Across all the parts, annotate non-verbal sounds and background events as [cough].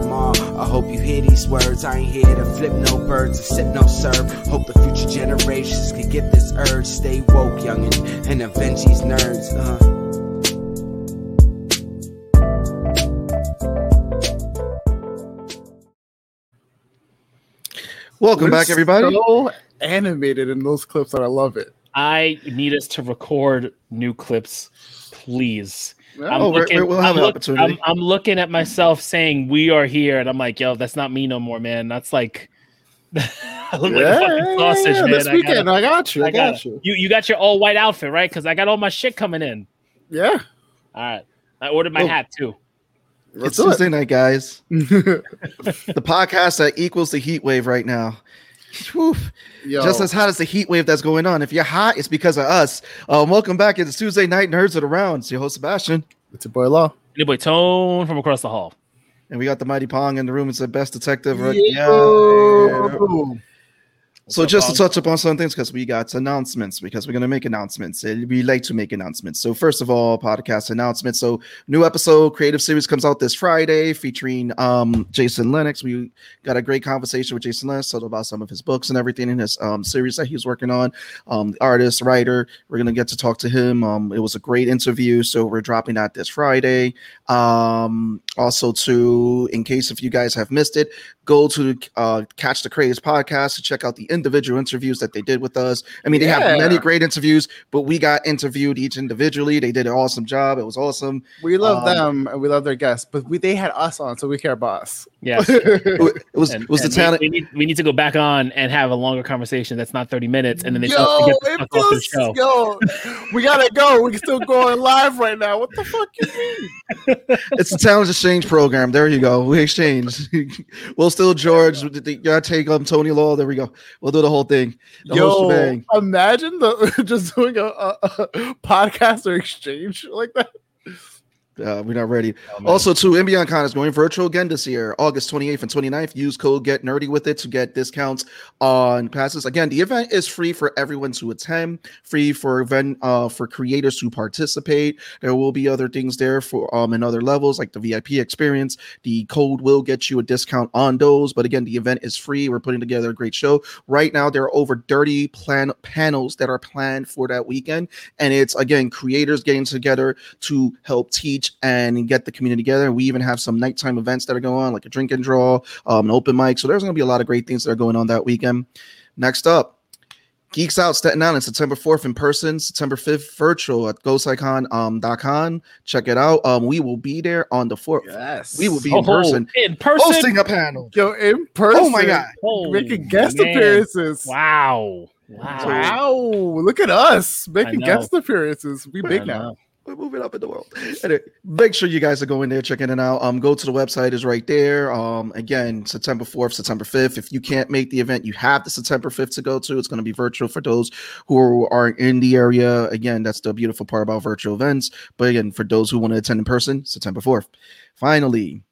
them all. I hope you hear these words. I ain't here to flip no birds or sip no serve. Hope the future generations can get this urge. Stay woke, youngin', and avenge these nerds. Uh. Welcome back, everybody. So animated in those clips that I love it. I need us to record new clips, please. I'm, Oh, looking, we're- we'll have I'm, an look- opportunity. I'm, I'm looking at myself saying we are here, and I'm like, yo, that's not me no more, man. That's like [laughs] I look like a fucking sausage, man. This I weekend, gotta- I got you. I, gotta- got you. You you got your all white outfit, right? Because I got all my shit coming in. Yeah. All right. I ordered my Oh. hat too. It's do it. Night, guys. [laughs] the podcast that equals the heat wave right now. [laughs] Whew. Just as hot as the heat wave that's going on. If you're hot, it's because of us. Um, welcome back. It's Tuesday night nerds of the round. It's your host Sebastian, it's your boy Law. Any boy Tone from across the hall. and we got the mighty Pong in the room. It's the best detective. Right? Yo. Yeah. So just to touch upon some things because we got announcements because we're gonna make announcements. and We like to make announcements. So first of all, podcast announcements. So new episode, creative series comes out this Friday featuring um Jason Lennox. We got a great conversation with Jason Lennox about some of his books and everything in his um series that he's working on. Um, the artist, writer. We're gonna get to talk to him. Um, it was a great interview. So we're dropping that this Friday. Um, also to in case if you guys have missed it, go to uh, Catch the Craze podcast to check out the individual interviews that they did with us. I mean, they have many great interviews, but we got interviewed each individually. They did an awesome job. It was awesome. We love Um, them and we love their guests, but we they had us on, so we care about us. Yes. [laughs] It was And- it was the and we- talent. We, need, we need to go back on and have a longer conversation that's not 30 minutes, and then they yo, tell get the fuck off the show. yo, we gotta go. We can still going live right now. What the fuck you mean? [laughs] It's the talent exchange program. There you go. We exchange. [laughs] we'll still George. You gotta take um Tony Law. There we go. We'll do the whole thing. The Yo, shebang. imagine the [laughs] just doing a, a, a podcast or exchange like that. Uh, we're not ready. Oh. Also, too, Ambient Con is going virtual again this year, August 28th and 29th. Use code Get Nerdy with it to get discounts on passes. Again, the event is free for everyone to attend, free for event uh, for creators to participate. There will be other things there for um in other levels like the VIP experience. The code will get you a discount on those, but again, the event is free. We're putting together a great show. Right now, there are over 30 plan panels that are planned for that weekend, and it's again creators getting together to help teach and get the community together. We even have some nighttime events that are going on, like a drink and draw, um, an open mic. So there's going to be a lot of great things that are going on that weekend. Next up, Geeks Out Staten Island, September 4th in person, September 5th virtual at GhostIcon.com. Check it out. Um, we will be there on the 4th. Yes, We will be Oh, in person, In person. hosting a panel. Yo, in person. Oh my God. Oh, making guest man. appearances. Wow. Wow. Wow, look at us making guest appearances. We big now. We're moving up in the world. Anyway, make sure you guys are going there, checking it out. Um, go to the website is right there. Um, again, September 4th, September 5th. If you can't make the event, you have the September 5th to go to. It's going to be virtual for those who are in the area. Again, that's the beautiful part about virtual events. But again, for those who want to attend in person, September 4th. Finally,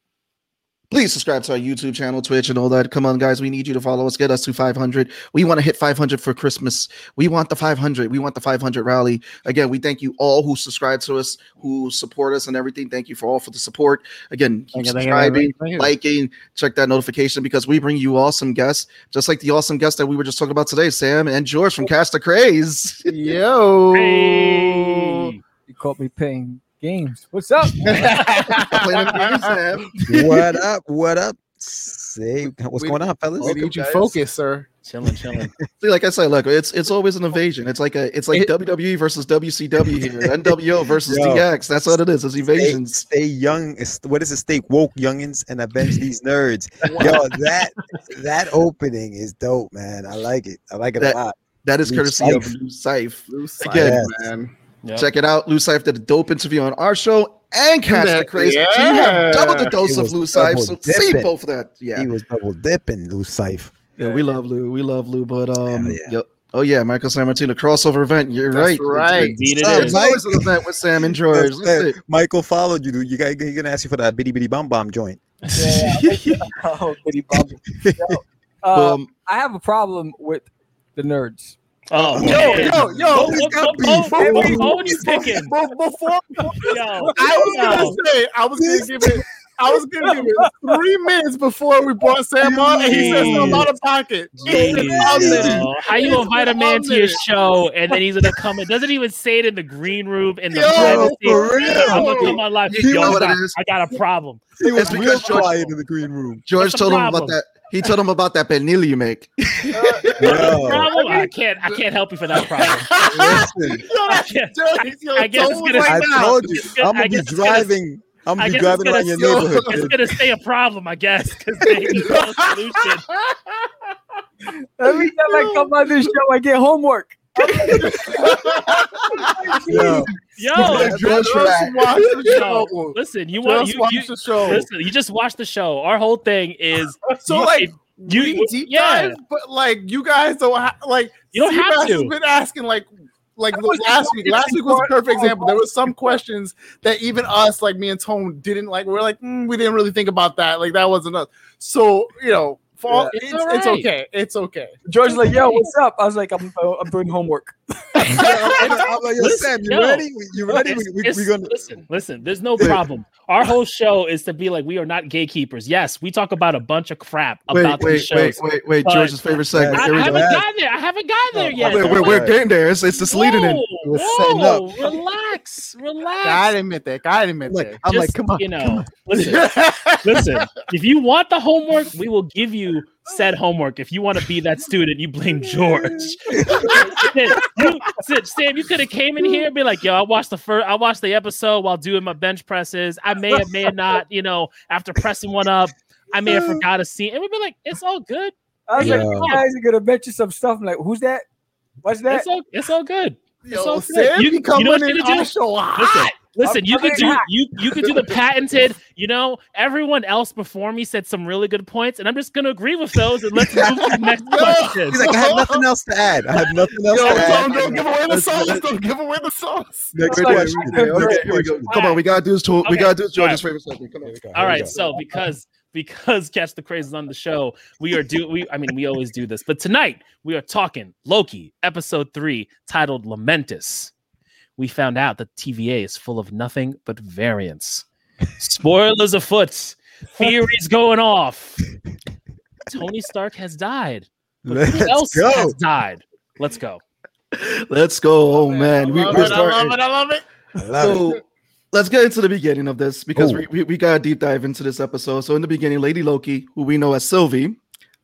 please subscribe to our YouTube channel, Twitch, and all that. Come on, guys. We need you to follow us. Get us to 500. We want to hit 500 for Christmas. We want the 500. We want the 500 rally. Again, we thank you all who subscribe to us, who support us, and everything. Thank you for all for the support. Again, keep Thank you, subscribing, you. liking, check that notification because we bring you awesome guests, just like the awesome guest that we were just talking about today, Sam and George from Cast the Craze. Yo, Hey. You caught me playing games. What's up? [laughs] Playing games, Sam. what up? What up? Say what's We- going on, fellas? we Welcome, need you guys. focused, sir. Chilling, chilling. [laughs] See, like I said, look, it's it's always an invasion. It's like a it's like It- WWE versus WCW here, [laughs] NWO versus Yo. DX. That's what it is. It's Stay, evasions. stay young. is- What is it? Stay woke, youngins, and avenge these nerds. Yo, that that opening is dope, man. I like it. I like it That- a lot. That is Lou courtesy of Seif. Lou Seif. Blue Again. side, man. Yep. Check it out. Lou Seif did a dope interview on our show and Cast the Yeah. Craze. So you have double the dose of was Lou Seif. So see dipping. both of that. Yeah. He was double dipping, Lou Seif. yeah, we love Lou. We love Lou. But um, yeah. yep. Oh yeah, Michael San Martino crossover event. You're That's right. right. Indeed It's, it it's is. always an event with Sam and George. That's That's it. it. Michael followed you, dude. You got he's gonna ask you for that bitty bitty bomb bomb joint. [laughs] Yeah. oh, Kitty Bobby. Yo, uh, Um, I have a problem with the nerds. Oh, Yo, man. yo, yo. What- what- what- beef. what- what- what you picking? Before, before Yo, I was yo. gonna say, I was gonna give it. I was gonna give it three minutes before we brought Sam on, and he said something out of pocket. [laughs] Jeez. How you invite a man to your show and then he's gonna come in? Doesn't even say it in the green room in the Yo, privacy. for real. I'm gonna come on live. You Yo, know I what it got- I got a problem. He was It's because real George- quiet in the green room. George the told him about that. He told him about that pernil you make. [laughs] Yo, Problem? I can't. I can't help you for that problem. [laughs] listen, [laughs] Yo, I that's can't- yo, I guess gonna- right I told you, gonna- I'm gonna be guess it's gonna- driving. I'm gonna be driving around your gonna- neighborhood. It's kid. gonna stay a problem, I guess, because there's no solution. Every time I come on this show, I get homework. Yo, Yo, Just watch the show. listen. You want Just you, watch you the show. listen. You just watch the show. Our whole thing is [laughs] So you- like if you- we deep yeah. dive, but like you guys don't ha- like You don't have to. has been asking like like was last week. Last week was a perfect example. There was some questions that even us, like me and Tone, didn't like. We're like, mm, we didn't really think about that. Like that wasn't us. So you know, for all, It's it's, all it's okay. It's okay. George's like, yo, what's up? I was like, I'm, uh, I'm doing homework. [laughs] I'm like, yo, Listen, Sam, you yo. ready? You ready? We, It's- we, it's- we gonna. listen, listen. There's no problem. Our whole show is to be like we are not gatekeepers. Yes, we talk about a bunch of crap Wait, about wait, these wait, shows. wait, wait. But- George's favorite segment. I, I haven't go. gotten there. I haven't gotten there yet. We're, we're, we're getting there. It's, it's just leading in. Whoa, We're whoa, relax, relax. Gotta admit that. Gotta admit I'm that. I'm like, come on. you know, listen, [laughs] listen. If you want the homework, we will give you said homework. If you want to be that student, you blame [laughs] George. [laughs] Sam, you, Sam, Sam, you could have came in here and be like, "Yo, I watched the first, I watched the episode while doing my bench presses. I may have, may have not, you know, after pressing one up, I may have forgot a scene." And we'd be like, "It's all good. I was Yeah. like, you guys are gonna bet you some stuff. I'm like, who's that? What's that? It's all, it's all good." Yo, all good. Sam, You- you, you coming know what you in gotta do? show hot. Listen, listen, you could do back. you you could do the patented, you know, everyone else before me said some really good points, and I'm just gonna agree with those and let's move to the [laughs] next question. He's like, I have nothing else to add. I have nothing else Yo, to add. don't, don't give away the sauce. Don't give away the sauce. Next Wait, wait, question. wait, Okay, Okay, here we go. Come on, we gotta do this. To, we gotta do this. all George's favorite segment. Come on. Here we go, All here right, go. so because because Catch the Craze is on the show, we are do we I mean we always do this, but tonight we are talking Loki episode three titled Lamentis. We found out that TVA is full of nothing but variants. Spoilers afoot. Theories going off. Tony Stark has died. But Let's else go. has died? Let's go. Let's go. Oh man, we, I love we're it, I love it. I love it. I love it. So let's get into the beginning of this because Oh. we, we, we got a deep dive into this episode. So in the beginning, Lady Loki, who we know as Sylvie,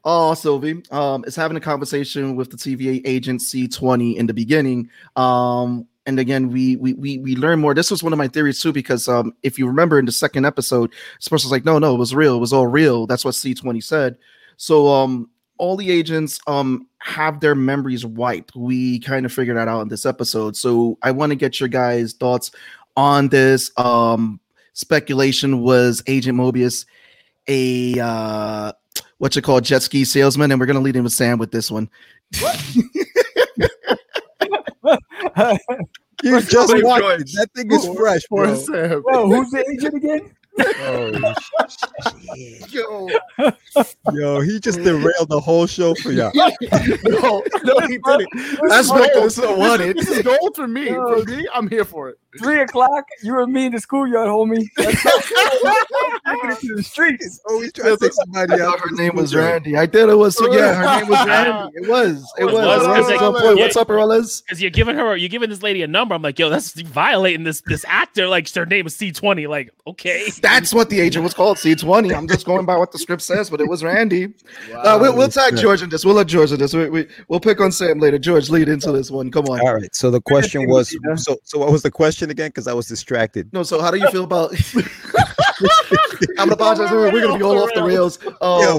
oh Sylvie, um, is having a conversation with the TVA agent C20 in the beginning. Um, and again, we we we we learn more. This was one of my theories too, because um, if you remember in the second episode, Spurs was like, no, no, it was real, it was all real. That's what C20 said. So um all the agents um have their memories wiped. We kind of figured that out in this episode. So I want to get your guys' thoughts on this. Um speculation was Agent Mobius a uh what you call jet ski salesman, and we're gonna lead in with Sam with this one. [laughs] You just Wait, watched George. it. That thing is fresh, Poor bro. Sam. Whoa, who's the agent again? Oh, [laughs] Yo, yo, he just derailed the whole show for y'all. [laughs] no, no, he didn't. This That's what gold. this is what it- This is gold for me. Yo. For me, I'm here for it. Three o'clock. You were me in the schoolyard, homie. [laughs] That's taking it to the streets. He's always trying to take somebody out. her name was Randy. I thought It was so yeah. Her name was [laughs] Randy. It was. It was. It was, It 'cause was. they- point. yeah. What's up, Orellas? Because you're giving her, you're giving this lady a number. I'm like, yo, that's violating this this actor. Like, her name is C20. Like, okay. That's what the agent was called. C20. I'm just going by what the script says, but it was Randy. Uh, we'll, we'll tag George in this. We'll let George in this. We, we, we'll pick on Sam later. George, lead into this one. Come on. All right. So the question was, so so what was the question again? Because I was distracted. No, so how do you feel about? [laughs] I'm gonna apologize. We're, we're gonna be all off the rails. Yo,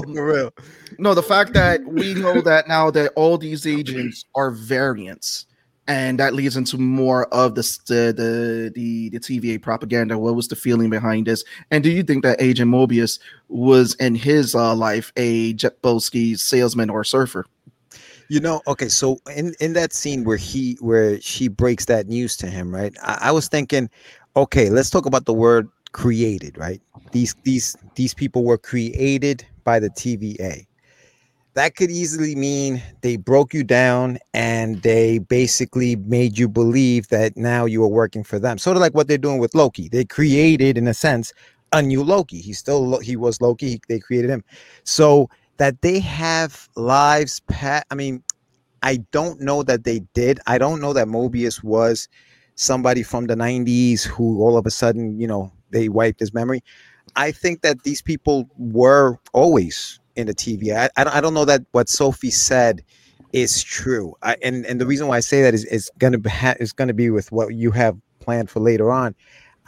Um, for real. no, the fact that we know that now that all these agents are variants, and that leads into more of the the the the, the TVA propaganda. What was the feeling behind this? And do you think that Agent Mobius was in his uh, life a jet boat salesman or surfer? You know, okay, so in in that scene where he where she breaks that news to him, right? I, I was thinking, okay, let's talk about the word created, right? These these these people were created by the TVA. That could easily mean they broke you down and they basically made you believe that now you are working for them. Sort of like what they're doing with Loki. They created, in a sense, a new Loki. He still he was Loki. They created him, so that they have lives. Pat, I mean, I don't know that they did. I don't know that Mobius was somebody from the '90s who all of a sudden, you know, they wiped his memory. I think that these people were always in the TV. I, I, don't, know that what Sophie said is true. I, and and the reason why I say that is is gonna be is gonna be with what you have planned for later on.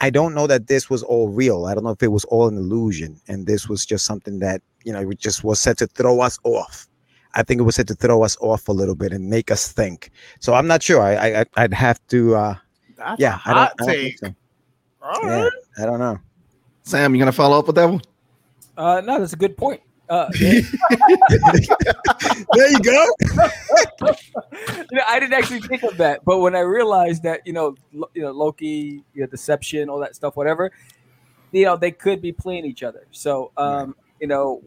I don't know that this was all real. I don't know if it was all an illusion, and this was just something that you know it just was set to throw us off. I think it was set to throw us off a little bit and make us think. So I'm not sure. I, I I'd have to. uh That's Yeah, a I don't, hot I don't think so. All Yeah, right. I don't know. Sam, you gonna follow up with that one? Uh, no, that's a good point. Uh, [laughs] there you go. you know, I didn't actually think of that, but when I realized that, you know, Lo- you know, Loki, you know, deception, all that stuff, whatever, you know, they could be playing each other. So, um, you know,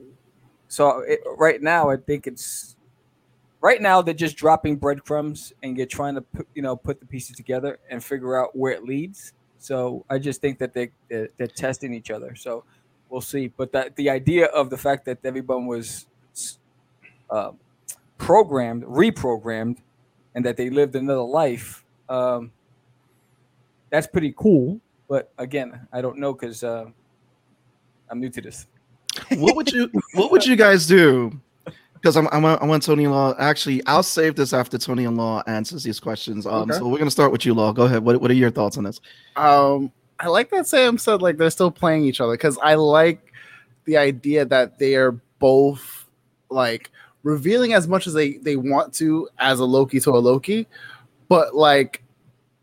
so it, right now, I think it's right now they're just dropping breadcrumbs and you're trying to, put, you know, put the pieces together and figure out where it leads. So I just think that they they're, they're testing each other. So we'll see. But that the idea of the fact that everyone was um, programmed, reprogrammed, and that they lived another life. Um, that's pretty cool. But again, I don't know because uh, I'm new to this. What would you What would you guys do? Because I'm, I'm, I want Tony Law. Actually, I'll save this after Tony and Law answers these questions. Um, Okay. so we're gonna start with you, Law. Go ahead. What What are your thoughts on this? Um, I like that Sam said like they're still playing each other because I like the idea that they are both like revealing as much as they they want to as a Loki to a Loki, but like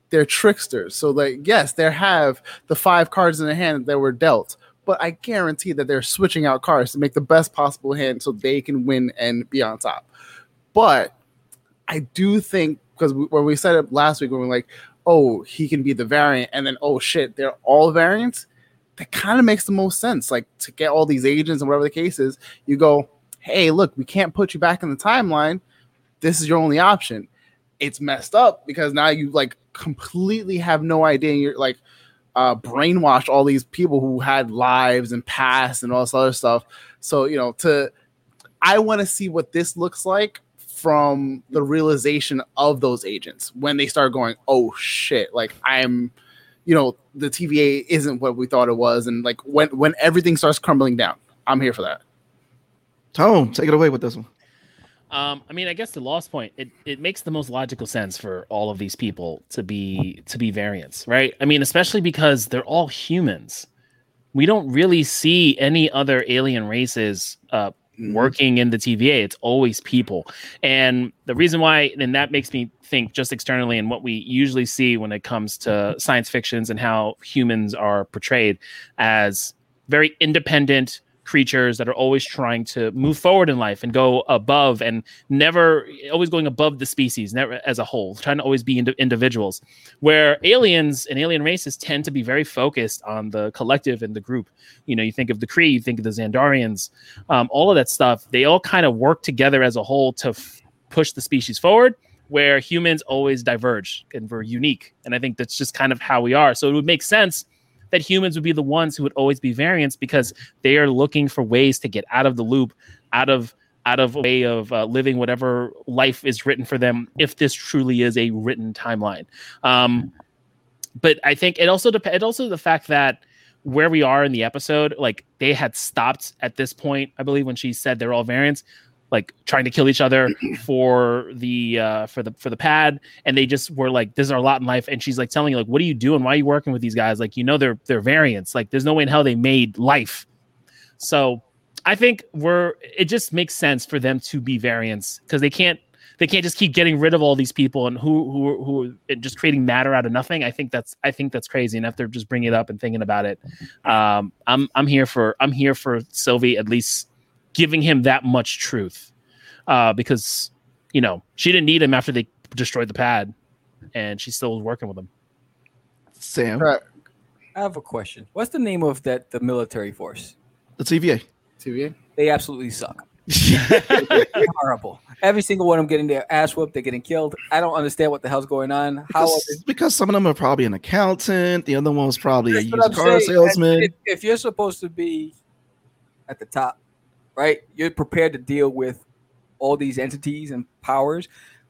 they're tricksters. So like yes, they have the five cards in their hand that were dealt, but I guarantee that they're switching out cards to make the best possible hand so they can win and be on top. But I do think because when we said it last week, when we were like, oh, he can be the variant, and then oh shit, they're all variants. That kind of makes the most sense. Like to get all these agents and whatever the case is, you go, hey, look, we can't put you back in the timeline. This is your only option. It's messed up because now you like completely have no idea. and You're like uh, brainwashed all these people who had lives and past and all this other stuff. So you know, to I want to see what this looks like from the realization of those agents when they start going, oh shit, like I'm, you know, the TVA isn't what we thought it was, and like when when everything starts crumbling down, I'm here for that. Tone, take it away with this one. Um, I mean, I guess the lost point it, it makes the most logical sense for all of these people to be to be variants, right? I mean, especially because they're all humans. We don't really see any other alien races uh, working in the TVA. It's always people, and the reason why, and that makes me think just externally and what we usually see when it comes to science fictions and how humans are portrayed as very independent creatures that are always trying to move forward in life and go above and never always going above the species never as a whole trying to always be indi- individuals. Where aliens and alien races tend to be very focused on the collective and the group. You know you think of the kree you think of the xandarians um, all of that stuff. They all kind of work together as a whole to f- push the species forward where humans always diverge and we're unique. And i think that's just kind of how we are. So it would make sense that humans would be the ones who would always be variants because they are looking for ways to get out of the loop, out of out of a way of uh, living whatever life is written for them. If this truly is a written timeline, um, but I think it also depends. It also the fact that where we are in the episode, like they had stopped at this point, I believe, when she said they're all variants, like trying to kill each other [clears throat] for the uh for the for the pad. And they just were like this is our lot in life. And she's like telling you like what are you doing? Why are you working with these guys? Like you know they're they're variants. Like there's no way in hell they made life. So i think we're it just makes sense for them to be variants because they can't they can't just keep getting rid of all these people and who who who and just creating matter out of nothing. I think that's i think that's crazy and after just bringing it up and thinking about it. Um i'm i'm here for i'm here for sylvie at least giving him that much truth uh, because you know she didn't need him after they destroyed the pad, and she still was working with him. Sam, Right. I have a question. What's the name of that the military force? the TVA. TVA. They absolutely suck. [laughs] horrible. Every single one of them getting their ass whooped. They're getting killed. I don't understand what the hell's going on. How are because, because some of them are probably an accountant. The other one was probably a used car saying. salesman. If, if you're supposed to be at the top, right? You're prepared to deal with all these entities and powers.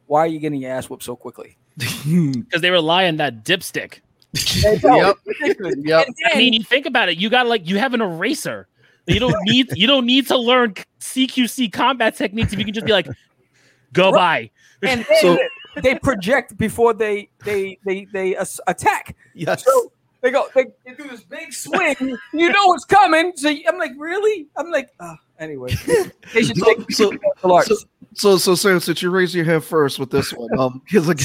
Why are you getting your ass whooped so quickly? [laughs] because they rely on that dipstick. [laughs] Yep. [laughs] Yep. I mean, you think about it. You got like you have an eraser. You don't need you don't need to learn CQC combat techniques if you can just be like, go by. and then So- they project before they they they they as- attack. yes. So they go, they, they do this big swing. you know what's coming. So I'm like, really? I'm like, uh, anyway. [laughs] They should So- take so- martial so- So, so, Sam, since you raised your hand first with this one, um, [laughs] because like,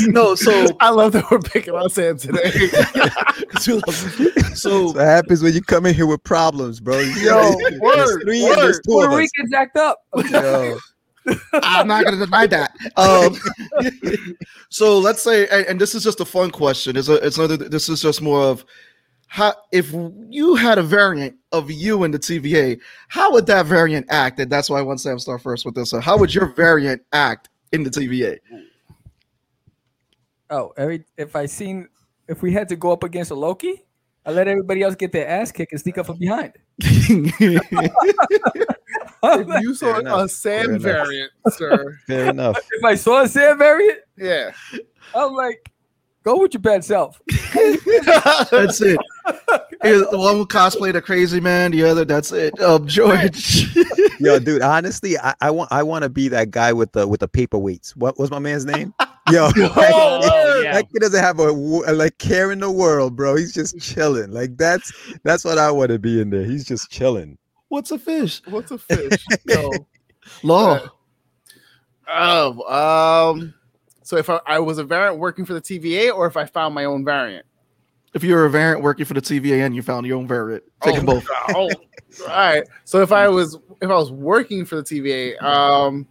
[laughs] no, so, I love that we're picking on Sam today. so, That's so, what happens when you come in here with problems, bro. Yo, word, three and word. two of Puerto us. Ricans act up. Yo. I'm not going to deny that. Um, so let's say, and, and this is just a fun question. It's a, it's another. This is just more of how if you had a variant of you in the TVA, how would that variant act? And that's why I want Sam to start first with this. So how would your variant act in the TVA? Oh, every if I seen if we had to go up against a Loki, I let everybody else get their ass kicked and sneak up from behind. if you saw Fair enough. a Sam Fair enough. variant, sir. Fair enough. if I saw a Sam variant, Yeah. I'm like, go with your bad self. [laughs] That's it. Here, the one with cosplay the crazy man, the other that's it. Um, George. [laughs] Yo, dude, honestly, I, I want I want to be that guy with the with the paperweights. What was my man's name? [laughs] Yo, [laughs] Oh, yeah. that kid doesn't have a, a like care in the world, bro. He's just chilling. Like that's that's what I want to be in there. He's just chilling. What's a fish? What's a fish? Yo. Law. Oh, um. So if I, I was a variant working for the TVA, or if I found my own variant. If you're a variant working for the TVA and you found your own variant, take them Oh, both. [laughs] Oh, all right. So if I was if I was working for the TVA, um,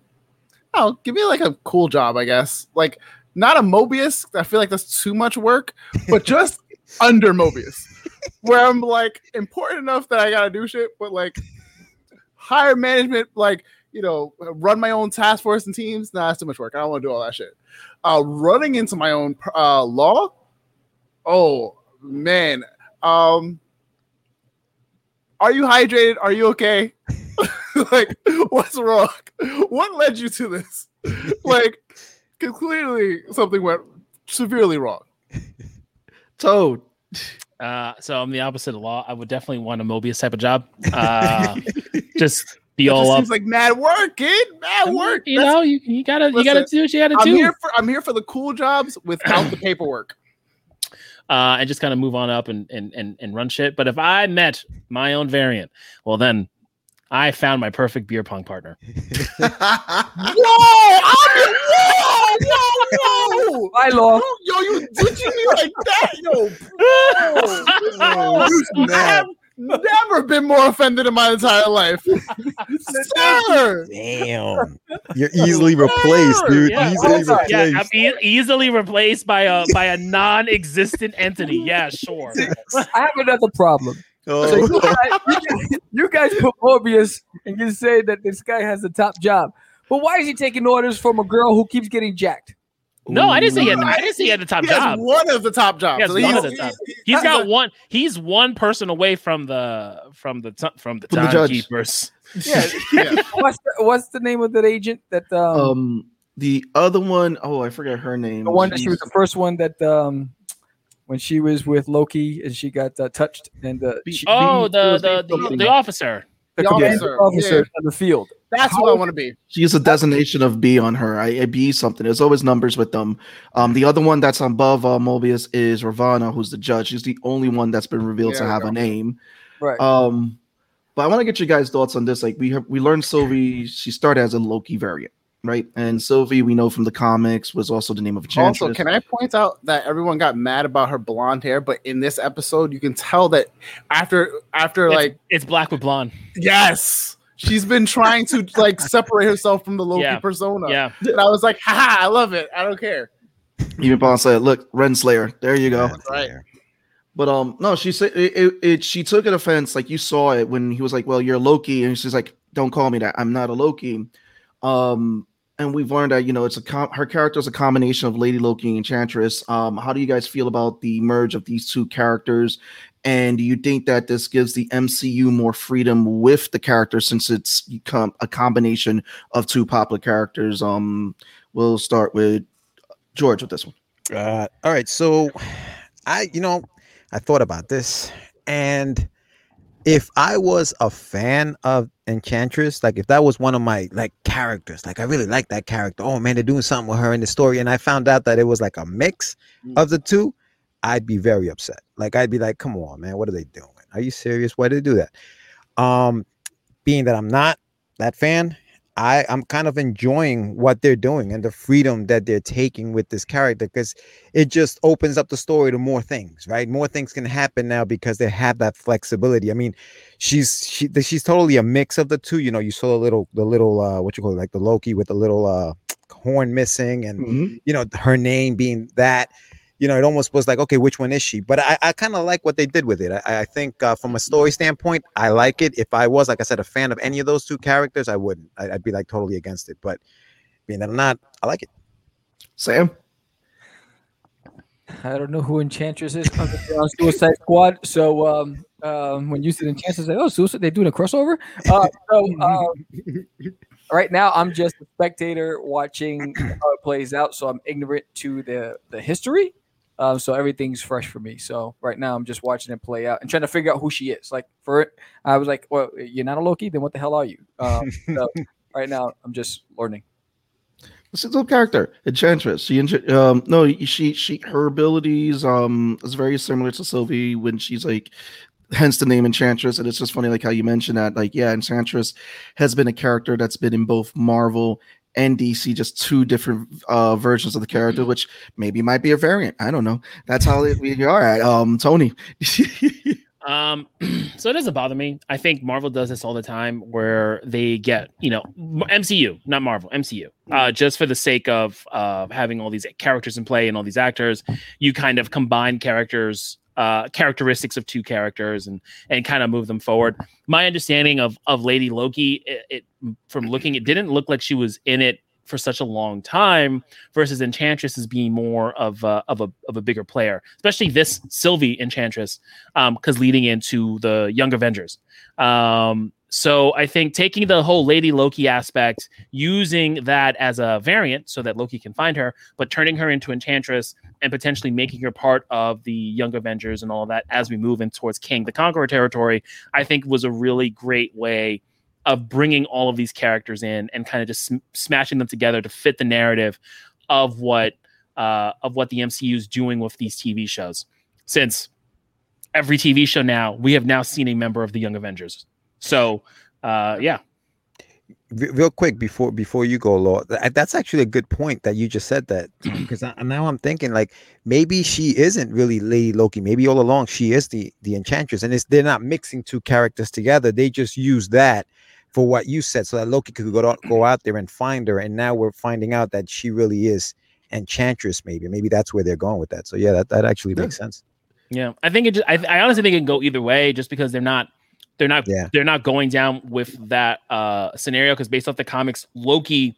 oh, give me like a cool job, I guess. Like not a Mobius. I feel like that's too much work, but [laughs] just under Mobius, where I'm like important enough that I gotta do shit, but like higher management, like you know, run my own task force and teams. Nah, that's too much work. I don't want to do all that shit. Uh, running into my own uh, law. Oh man. Um, are you hydrated? Are you okay? [laughs] like, what's wrong? What led you to this? like, clearly something went severely wrong. [laughs] Toad. Uh, so I'm the opposite of law. I would definitely want a Mobius type of job. Uh, [laughs] just be It all just up. seems like mad work, kid. Mad work. You That's- know, you, you gotta you gotta Listen, do what you gotta I'm do, here for I'm here for the cool jobs without the paperwork. Uh, and just kind of move on up and, and and and run shit. But if I met my own variant, well then I found my perfect beer pong partner. [laughs] Whoa! I'm [laughs] whoa, whoa, whoa! [laughs] Bye, law. Yo, you ditching me like that, yo. Oh, I have never been more offended in my entire life. [laughs] Sir! Damn, [laughs] you're easily replaced, dude. Yeah, Easily also- replaced. yeah, I'm e- easily replaced by a by a non-existent entity. Yeah, sure. [laughs] I have another problem. Oh. So Oh, you, guys, you guys- you guys put Morbius and you say that this guy has the top job. But why is he taking orders from a girl who keeps getting jacked? No, I didn't say he had. I didn't say he had the top He has job. one of the top jobs. He has So one of the top. he- He's that's got a- one. He's one person away from the from the t- from the From the judge. timekeepers. Yeah. [laughs] Yeah. what's the, what's the name of that agent that um, Um, the other one, oh, I forget her name. the one that she was the first one that um when she was with Loki and she got uh, touched and uh, she, Oh, the was the being the, something. the officer. The the commanding officer, officer yeah. on the field. That's what I want to be. She has a designation of B on her. I, I B something. There's always numbers with them. Um, the other one that's above uh, Mobius is Ravonna, who's the judge. She's the only one that's been revealed to There we have go. a name. Right. Um, but I want to get you guys' thoughts on this. Like we have, we learned Sylvie. She started as a Loki variant, right? And Sylvie, we know from the comics, was also the name of a Also, Enchantress. can I point out that everyone got mad about her blonde hair, but in this episode, you can tell that after after It's, like it's black with blonde. yes, she's been trying to like separate herself from the Loki Yeah. persona. Yeah, And I was like, haha, I love it. I don't care. Even Bond said, "Look, Renslayer. There you go." Right. But um, no, she said it, it, it. She took an offense. Like you saw it when he was like, "Well, you're Loki," and she's like, "Don't call me that. I'm not a Loki." Um, and we've learned that you know it's a com- her character is a combination of Lady Loki and Enchantress. Um, how do you guys feel about the merge of these two characters? And do you think that this gives the MCU more freedom with the character since it's a combination of two popular characters? Um, we'll start with George with this one. Uh, all right, so I, you know, I thought about this, and if I was a fan of Enchantress, like if that was one of my like characters, like I really like that character. Oh man, they're doing something with her in the story, and I found out that it was like a mix of the two, I'd be very upset. Like I'd be like, come on, man, what are they doing? Are you serious? Why did they do that? Um, being that I'm not that fan, I I'm kind of enjoying what they're doing and the freedom that they're taking with this character because it just opens up the story to more things, right? More things can happen now because they have that flexibility. I mean, she's she she's totally a mix of the two. You know, you saw the little the little uh what you call it, like the Loki with the little uh [tsk] horn missing and Mhm. you know her name being that you know it almost was like okay which one is she but i, I kind of like what they did with it i, I think uh, from a story standpoint i like it if i was like i said a fan of any of those two characters i wouldn't I, i'd be like totally against it but being that i'm not i like it Sam. I don't know who Enchantress is. I'm on Suicide Squad. So um, um, when you said Enchantress, like, oh, Suicide, they're doing a crossover. Uh, so um, right now, I'm just a spectator watching how it plays out. So I'm ignorant to the the history. Um, so everything's fresh for me. So right now, I'm just watching it play out and trying to figure out who she is. Like for it, I was like, well, you're not a Loki, then what the hell are you? Um, [laughs] so right now, I'm just learning. This is a character, Enchantress. She, um, no, she, she, her abilities, um, is very similar to Sylvie when she's like, hence the name Enchantress. And it's just funny, like how you mentioned that, like, yeah, Enchantress has been a character that's been in both Marvel and DC, just two different uh versions of the character, which maybe might be a variant. I don't know. That's how we are at. Um, Tony. [laughs] Um, [clears throat] so it doesn't bother me. I think Marvel does this all the time, where they get you know MCU, not Marvel, MCU, uh, just for the sake of uh, having all these characters in play and all these actors. You kind of combine characters, uh, characteristics of two characters, and and kind of move them forward. My understanding of of Lady Loki, it, it from looking, it didn't look like she was in it for such a long time versus Enchantress as being more of a, of a of a bigger player, especially this Sylvie Enchantress, because leading into the Young Avengers. Um, so I think taking the whole Lady Loki aspect, using that as a variant so that Loki can find her, but turning her into Enchantress and potentially making her part of the Young Avengers and all that as we move in towards Kang the Conqueror territory, I think was a really great way of bringing all of these characters in and kind of just sm- smashing them together to fit the narrative of what uh, of what the MCU is doing with these TV shows. Since every TV show now, we have now seen a member of the Young Avengers. So, uh, yeah, real quick before before you go law that's actually a good point that you just said that [clears throat] because now i'm thinking like maybe she isn't really lady loki maybe all along she is the the enchantress and it's they're not mixing two characters together they just use that for what you said so that loki could go out, go out there and find her and now we're finding out that she really is enchantress maybe maybe that's where they're going with that so yeah that, that actually Yeah. makes sense yeah. I think it. Just, I, I honestly think it can go either way, just because they're not. They're not. Yeah. They're not going down with that uh, scenario because based off the comics, Loki,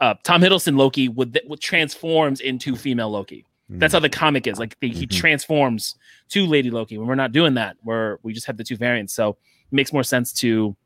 uh, Tom Hiddleston Loki would, would transforms into female Loki. That's how the comic is. Like the, he Mhm. transforms to Lady Loki. When we're not doing that, where we just have the two variants, so it makes more sense to.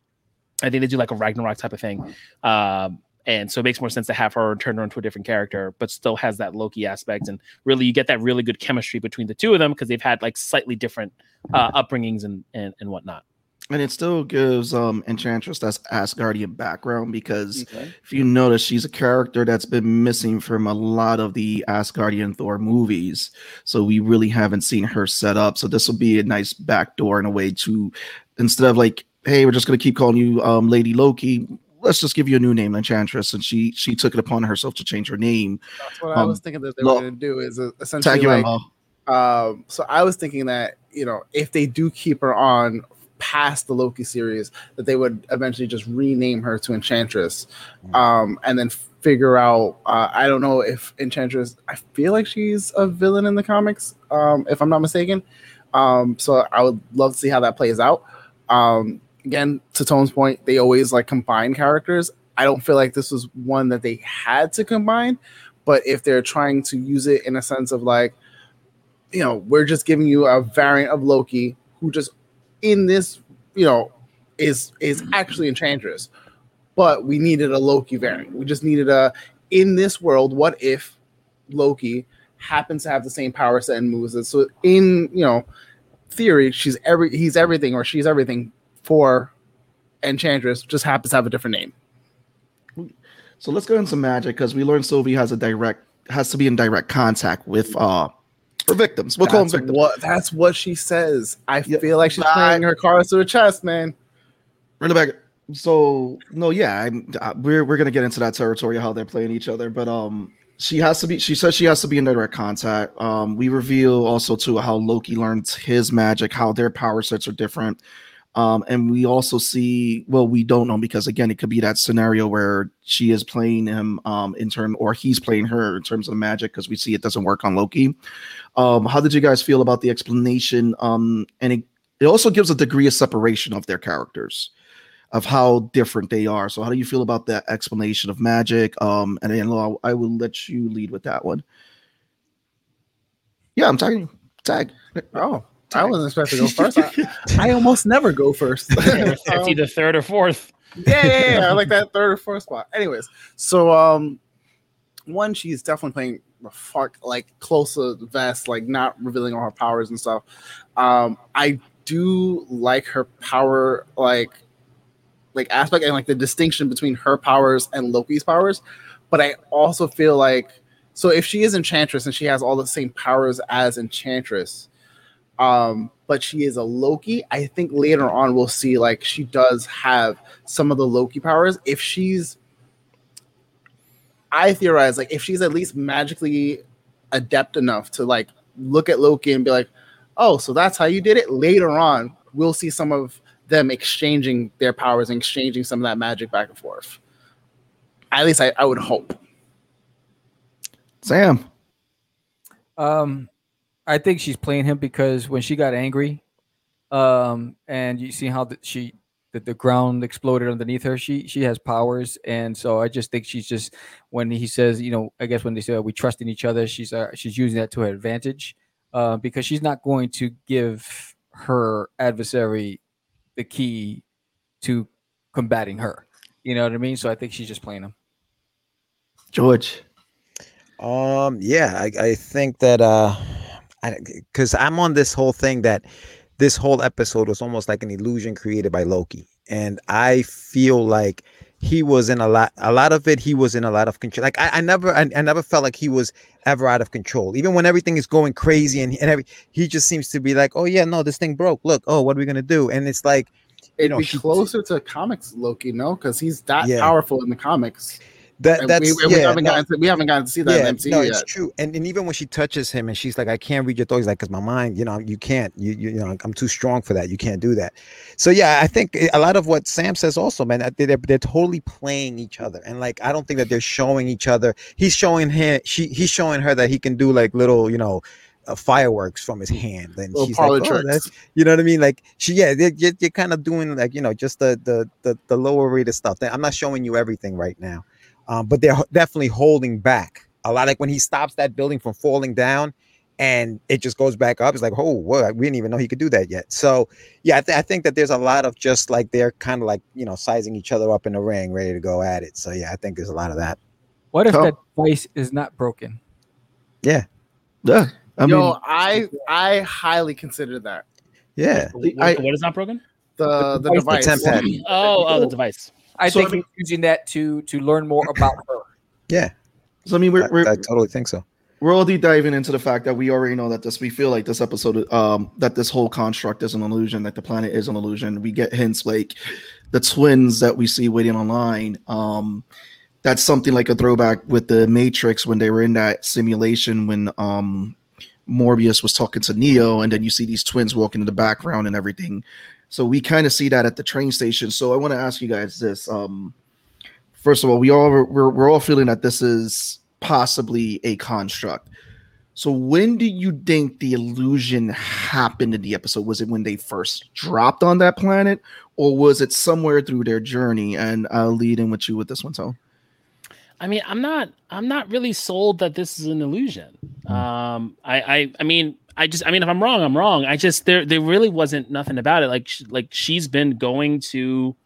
I think they do like a Ragnarok type of thing, um, and so it makes more sense to have her turn her into a different character, but still has that Loki aspect, and really you get that really good chemistry between the two of them because they've had like slightly different uh, upbringings and, and and whatnot. And it still gives um Enchantress that's Asgardian background because if you notice, she's a character that's been missing from a lot of the Asgardian Thor movies. So we really haven't seen her set up. So this will be a nice backdoor in a way to instead of like, hey, we're just gonna keep calling you um Lady Loki. Let's just give you a new name, Enchantress, and she she took it upon herself to change her name. That's what I Um, was thinking that they were going to do is uh, Tag essentially you, like. Um, so I was thinking that you know if they do keep her on past the Loki series, that they would eventually just rename her to Enchantress, um, and then figure out. Uh, I don't know if Enchantress. I feel like she's a villain in the comics, um, if I'm not mistaken. Um, so I would love to see how that plays out. Um, again, to Tone's point, they always like combine characters. I don't feel like this was one that they had to combine, but if they're trying to use it in a sense of like, you know, we're just giving you a variant of Loki who just in this, you know, is is actually enchantress, but we needed a Loki variant. We just needed a in this world. What if Loki happens to have the same power set and moves it? So in you know theory, she's every he's everything or she's everything for Enchantress, just happens to have a different name. So let's go into magic because we learned Sylvie has a direct has to be in direct contact with uh her victims. We'll call them victims. what that's what she says. I feel like she's Nah. playing her cards to her chest, man. Run it back. So no, yeah, I'm, uh, we're we're gonna get into that territory how they're playing each other, but um, she has to be. She says she has to be in direct contact. Um, we reveal also too how Loki learns his magic, how their power sets are different. Um, and we also see, well, we don't know because again, it could be that scenario where she is playing him um in term or he's playing her in terms of magic because we see it doesn't work on Loki. Um, how did you guys feel about the explanation? Um, and it, it also gives a degree of separation of their characters of how different they are. So how do you feel about that explanation of magic? Um, and then Lo, I will let you lead with that one. Yeah, I'm tagging tag. Oh, I wasn't expecting to go first. I, [laughs] I almost never go first. [laughs] it's Um, either third or fourth. yeah, yeah, yeah. I like that third or fourth spot. Anyways, so um, one, she's definitely playing the fuck like close to the vest, like not revealing all her powers and stuff. Um, I do like her power, like like aspect and like the distinction between her powers and Loki's powers. But I also feel like so if she is Enchantress and she has all the same powers as Enchantress, um, but she is a Loki. I think later on we'll see like she does have some of the Loki powers. If she's, I theorize like if she's at least magically adept enough to like look at Loki and be like, oh, so that's how you did it. Later on, we'll see some of them exchanging their powers and exchanging some of that magic back and forth. At least I, I would hope. Sam. Um, I think she's playing him because when she got angry, um, and you see how the, she the, the ground exploded underneath her. She she has powers, and so I just think she's just when he says, you know, I guess when they say we trust in each other, she's uh, she's using that to her advantage, uh, because she's not going to give her adversary the key to combating her. You know what I mean? So I think she's just playing him. George. Um, yeah, I, I think that uh, because I'm on this whole thing that this whole episode was almost like an illusion created by Loki, and I feel like he was in a lot, a lot of it. He was in a lot of control. Like I, I never, I, I never felt like he was ever out of control. Even when everything is going crazy and and every, he just seems to be like, oh yeah, no, this thing broke. Look, oh, what are we gonna do? And it's like, It'd know, be closer to comics Loki, no, because he's that Yeah. powerful in the comics. That that's we, we yeah, haven't no, gotten to, we haven't gotten to see that yeah, in MCU no, yet. it's true. And, and even when she touches him and she's like, I can't read your thoughts, like, because my mind, you know, you can't, you, you, you know, I'm too strong for that. You can't do that. So, yeah, I think a lot of what Sam says also, man, they're, they're totally playing each other. And like, I don't think that they're showing each other. He's showing her, she, he's showing her that he can do like little, you know, uh, fireworks from his hand. And Little she's like, oh, that's, you know what I mean? Like she, yeah, they're, you're, you're kind of doing like, you know, just the, the, the, the lower rated stuff. I'm not showing you everything right now um, but they're definitely holding back a lot. Like when he stops that building from falling down, and it just goes back up. It's like, oh, what? We didn't even know he could do that yet. So yeah, I, th- I think that there's a lot of just like they're kind of like you know sizing each other up in the ring, ready to go at it. So yeah, I think there's a lot of that. What if Oh. that device is not broken? Yeah. I Yo, mean, I I highly consider that Yeah, What, I- what is not broken? the the device, the device. temp pad. Oh, oh, the device. I So, think I mean- he's using that to to learn more [clears throat] about her. yeah, so I mean, we're, I, we're I totally think so. we're already diving into the fact that we already know that this we feel like this episode um that this whole construct is an illusion that the planet is an illusion we get hints like the twins that we see waiting online um that's something like a throwback with the matrix when they were in that simulation when um Morpheus was talking to neo and then you see these twins walking in the background and everything so we kind of see that at the train station so i want to ask you guys this um first of all we all we're, we're all feeling that this is possibly a construct So when do you think the illusion happened in the episode? Was it when they first dropped on that planet, or was it somewhere through their journey? And I'll lead in with you with this one, so. I mean, I'm not I'm not really sold that this is an illusion. Hmm. Um, I, I I mean, I just I mean, if I'm wrong, I'm wrong. I just there there really wasn't nothing about it. Like sh- like she's been going to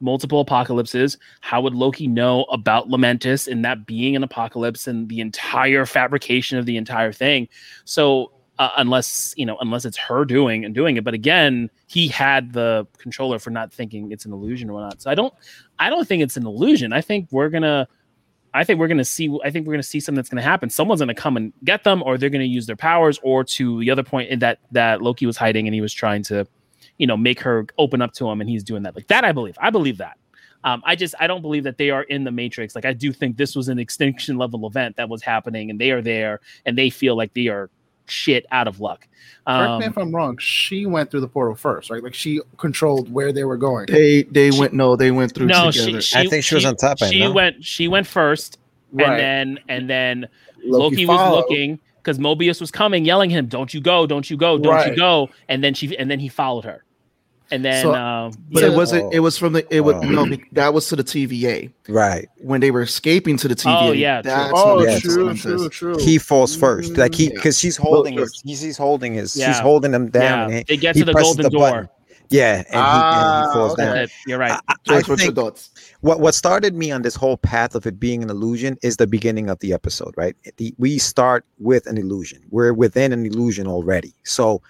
multiple apocalypses. How would Loki know about Lamentis and that being an apocalypse and the entire fabrication of the entire thing? So uh, unless you know, unless it's her doing and doing it, but again, he had the controller for not thinking it's an illusion or not. So I don't, I don't think it's an illusion. I think we're gonna, I think we're gonna see. I think we're gonna see something that's gonna happen. Someone's gonna come and get them, or they're gonna use their powers, or to the other point that that Loki was hiding and he was trying to, you know, make her open up to him, and he's doing that. Like that, I believe. I believe that. Um, I just I don't believe that they are in the Matrix. Like I do think this was an extinction level event that was happening, and they are there, and they feel like they are shit out of luck. Correct me Um, if I'm wrong. She went through the portal first, right? Like she controlled where they were going. They they went no, they went through no, together. she, she, I think she was on top end, She no? went. She went first, Right. and then and then Loki, was looking because Mobius was coming, yelling at him, "Don't you go! Don't you go! Don't Right. you go!" And then she and then he followed her, and then So- um, but yeah. it wasn't. It was from the. It was Oh. no. That was to the TVA Right. when they were escaping to the TVA. Oh, yeah, true. that's Oh, Yeah, true, true, true. He falls first. Like he because she's holding his he's, he's holding his Yeah. she's holding him down. yeah, and he, they get he to the golden the door. button. yeah, and, he, and Ah, he falls okay. down. You're right. I, I George, what's your think what what started me on this whole path of it being an illusion is the beginning of the episode, right? The, we start with an illusion. We're within an illusion already. So,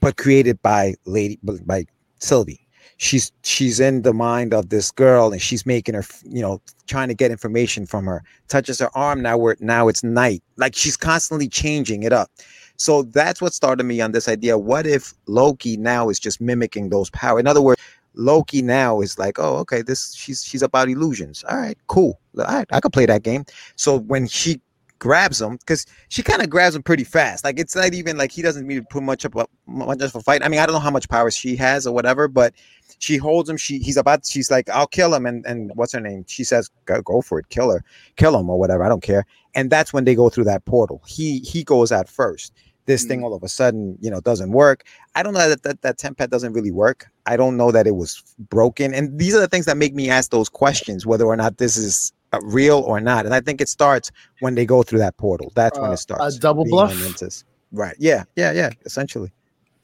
but created by lady by Sylvie. She's she's in the mind of this girl and she's making her, you know, trying to get information from her. Touches her arm now. Where now it's night. Like she's constantly changing it up. So that's what started me on this idea. What if Loki now is just mimicking those powers? In other words, Loki now is like, oh, okay, this she's she's about illusions. All right, cool. All right, I could play that game. So when she grabs him, because she kind of grabs him pretty fast. Like it's not even like he doesn't need to put much of a much of a fight. I mean, I don't know how much power she has or whatever, but she holds him. She he's about. She's like, I'll kill him. And and what's her name? She says, go, go for it, kill her, kill him or whatever. I don't care. And that's when they go through that portal. He he goes out first. This thing mm. all of a sudden, you know, doesn't work. I don't know that that, that TemPad doesn't really work. I don't know that it was broken. And these are the things that make me ask those questions, whether or not this is uh, real or not. And I think it starts when they go through that portal. That's when Uh, it starts. a double being bluff? momentous. Right. Yeah. Yeah. Yeah. Essentially.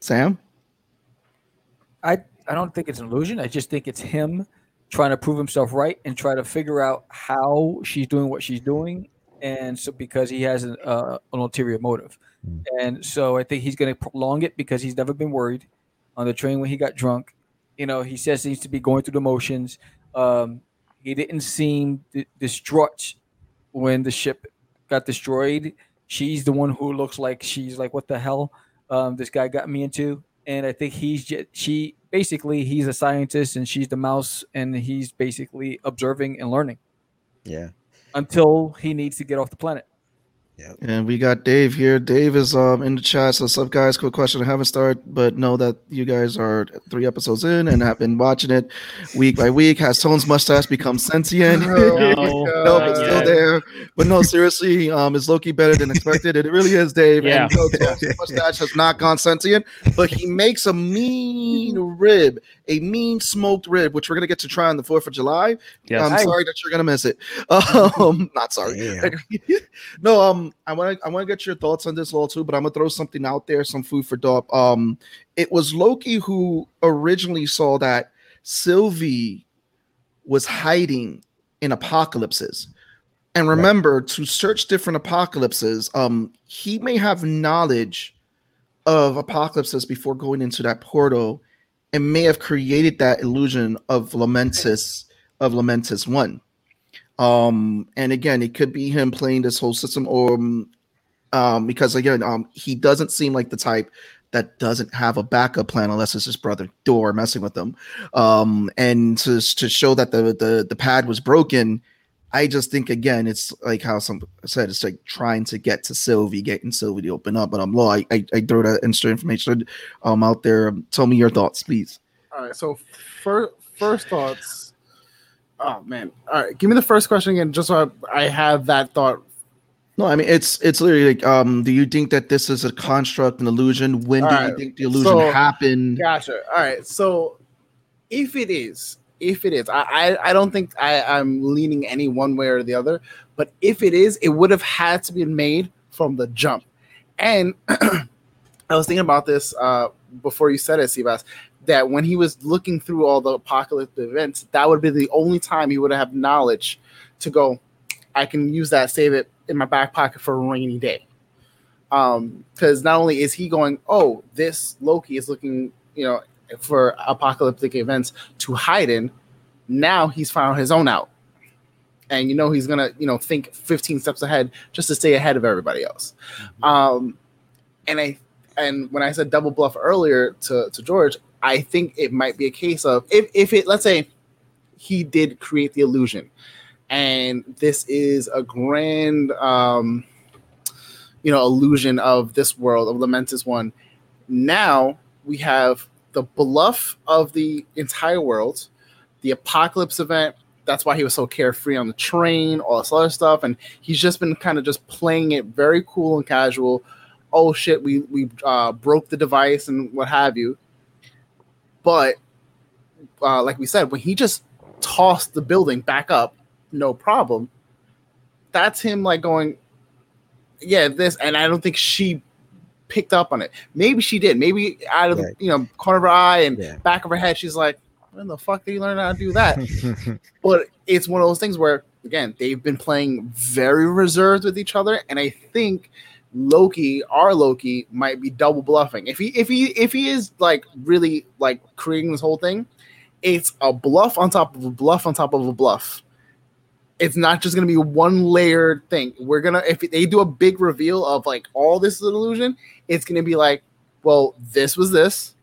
Sam. I I don't think it's an illusion. I just think it's him trying to prove himself right and try to figure out how she's doing what she's doing, and so because he has an uh, an ulterior motive, Mm. and so I think he's going to prolong it because he's never been worried on the train when he got drunk. You know, he says he needs to be going through the motions. Um, he didn't seem d- distraught when the ship got destroyed. She's the one who looks like she's like, "What the hell?" Um, this guy got me into, and I think he's just she basically he's a scientist and she's the mouse, and he's basically observing and learning Yeah. until he needs to get off the planet. And we got Dave here. Dave is um in the chat. So, what's up, guys? Quick question. I haven't started, but know that you guys are three episodes in and have been watching it week by week. Has Tone's mustache become sentient? No. no, but not still there. But no, seriously, um, is Loki better than expected? It really is, Dave. Yeah. And no, Tone's mustache has not gone sentient, but he makes a mean rib, a mean smoked rib, which we're gonna get to try on the Fourth of July. Yes. I'm Nice. sorry that you're gonna miss it. [laughs] Um, not sorry. Damn. [laughs] no, um, I want to I want to get your thoughts on this all too, but I'm gonna throw something out there, some food for thought. Um, it was Loki who originally saw that Sylvie was hiding in apocalypses. And remember, to search different apocalypses, um, he may have knowledge of apocalypses before going into that portal, and may have created that illusion of Lamentis of Lamentis One. Um, and again, it could be him playing this whole system, or um, um, because again, um, he doesn't seem like the type that doesn't have a backup plan unless it's his brother Thor messing with him. Um, and to to show that the the the pad was broken, I just think again, it's like how some said, it's like trying to get to Sylvie, getting Sylvie to open up. But I'm low. I, I I throw that extra information um out there. Tell me your thoughts, please. All right. So first, first thoughts. Oh man. All right. Give me the first question again, just so I, I have that thought No, I mean it's it's literally like, um, do you think that this is a construct, an illusion? When do you think the illusion so- happened? Gotcha. All right. So if it is, if it is, I I, I don't think I, I'm leaning any one way or the other. But if it is, it would have had to be made from the jump. And [clears throat] I was thinking about this uh, before you said it, Sebas, that when he was looking through all the apocalyptic events, that would be the only time he would have knowledge to go, I can use that, save it in my back pocket for a rainy day. Um, because not only is he going, oh, this Loki is looking, you know, for apocalyptic events to hide in, now he's found his own out. And you know he's gonna, you know, think 15 steps ahead just to stay ahead of everybody else. Um, and I and when I said double bluff earlier to, to George, I think it might be a case of if, if it let's say he did create the illusion and this is a grand um you know illusion of this world of lamentis one now we have the bluff of the entire world the apocalypse event that's why he was so carefree on the train all this other stuff and he's just been kind of just playing it very cool and casual. Oh shit we we uh, broke the device and what have you but uh, like we said when he just tossed the building back up no problem. That's him like going yeah this and i don't think she picked up on it. Maybe she did. Maybe out of the you know corner of her eye and Yeah. back of her head she's like when the fuck did you learn how to do that? [laughs] But it's one of those things where again they've been playing very reserved with each other and i think loki our loki might be double bluffing. If he if he if he is like really like creating this whole thing it's a bluff on top of a bluff on top of a bluff. It's not just to be one layered thing. We're gonna if they do a big reveal of like all this is an illusion it's to be like well this was this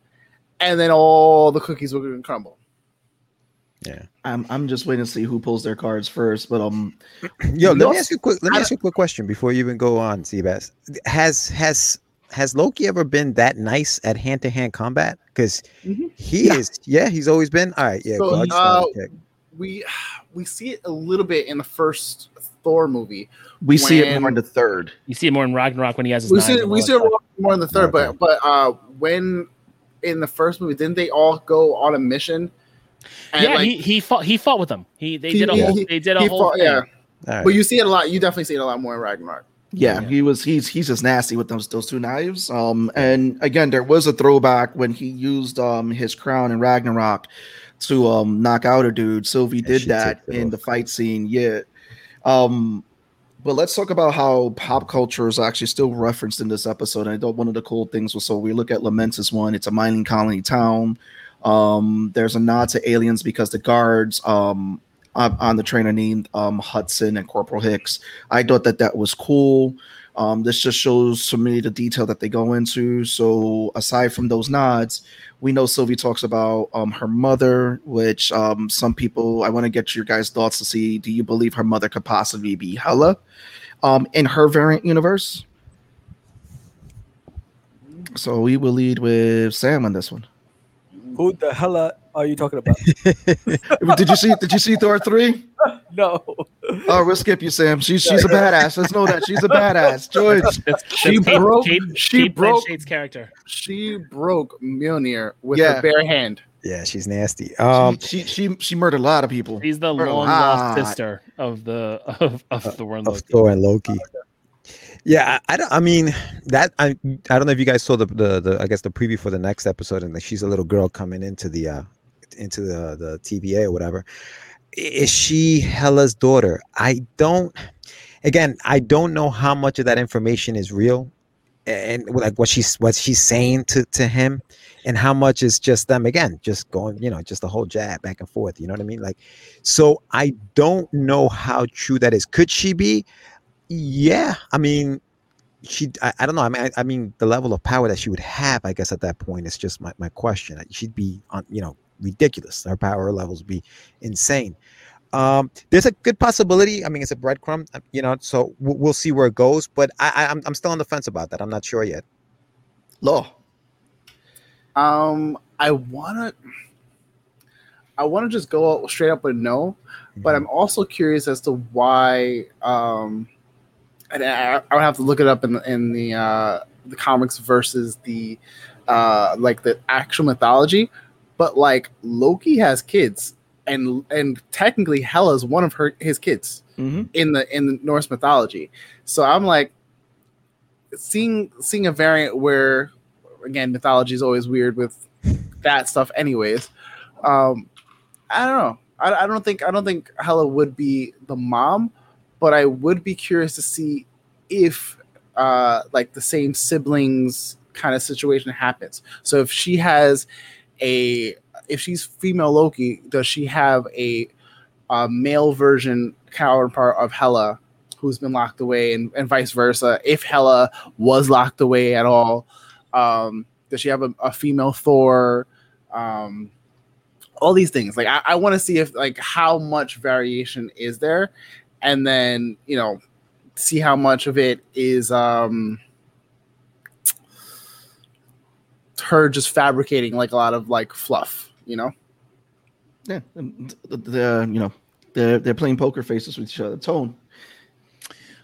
and then all the cookies were going to crumble I'm I'm just waiting to see who pulls their cards first. But um, Yo, let me ask you a quick. Let me I ask you a quick question before you even go on, Seabass. Has has has Loki ever been that nice at hand to hand combat? Because Mhm. he Yeah. is. Yeah, he's always been. All right. Yeah. So, go, uh, wanted to check. we we see it a little bit in the first Thor movie. we see it more in the third. You see it more in Ragnarok when he has his We see and we see it more in the third, Okay. but but uh, when in the first movie, didn't they all go on a mission? And yeah, like, he, he fought he fought with them. He they He- did a he- whole he- they did a whole fought- thing. yeah. All right. But you see it a lot. You definitely see it a lot more in Ragnarok. Yeah, Yeah. he was. He's he's just nasty with those those two knives. Um, and again, there was a throwback when he used um his crown in Ragnarok to um knock out a dude. Sylvie did that in the fight scene. Yeah. Um, but let's talk about how pop culture is actually still referenced in this episode. And I thought one of the cool things was so we look at Lamentis one. It's a mining colony town. Um, there's a nod to aliens because the guards um on, the train are named um Hudson and Corporal Hicks. I thought that that was cool. Um, this just shows so many the detail that they go into. So aside from those nods, we know Sylvie talks about um, her mother, which um, some people I want to get your guys' thoughts to see. Do you believe her mother could possibly be Hela um, in her variant universe? So we will lead with Sam on this one. Who the hell are- are you talking about? [laughs] did you see? Did you see Thor three? [laughs] no. Oh, we'll skip you, Sam. She's she's a badass. Let's know that she's a badass. [laughs] George. That's, She that's Cate- broke- Cate, she Cate broke- Blanchett's character. She broke Mjolnir with Yeah. her bare hand. yeah, she's nasty. Um, she, she she she murdered a lot of people. She's the long lost sister of the of, of the world. of Thor and Loki. Yeah, I, I don't. I mean, that I I don't know if you guys saw the, the the I guess the preview for the next episode, and like she's a little girl coming into the uh into the the TVA or whatever. Is she Hela's daughter? I don't. Again, I don't know how much of that information is real, and like what she's what she's saying to to him, and how much is just them again, just going, you know, just the whole jab back and forth. You know what I mean? Like, so I don't know how true that is. Could she be? Yeah, I mean, she. I, I don't know. I mean, I, I mean, the level of power that she would have, I guess, at that point is just my, my question. She'd be on, you know, ridiculous. Her power levels would be insane. Um, there's a good possibility. I mean, it's a breadcrumb, uh, you know. So we'll, we'll see where it goes. But I, I, I'm, I'm still on the fence about that. I'm not sure yet. Law. Um, I wanna, I wanna just go straight up with no, but I'm also curious as to why. Um, and I, I would have to look it up in the, in the uh, the comics versus the uh, like the actual mythology. But like Loki has kids, and and technically Hela is one of her his kids Mhm. in the in the Norse mythology. So I'm like seeing seeing a variant where again mythology is always weird with that stuff anyways. Um I don't know. I, I don't think I don't think Hela would be the mom, but I would be curious to see if uh like the same siblings kind of situation happens. So if she has a if she's female Loki, does she have a, a male version counterpart of Hela who's been locked away, and, and vice versa? If Hela was locked away at all, um, does she have a, a female Thor? Um, all these things. Like I, I want to see if like how much variation is there, and then you know see how much of it is um her just fabricating like a lot of like fluff, you know. Yeah, and th- the you know they're they're playing poker faces with each other. Tone.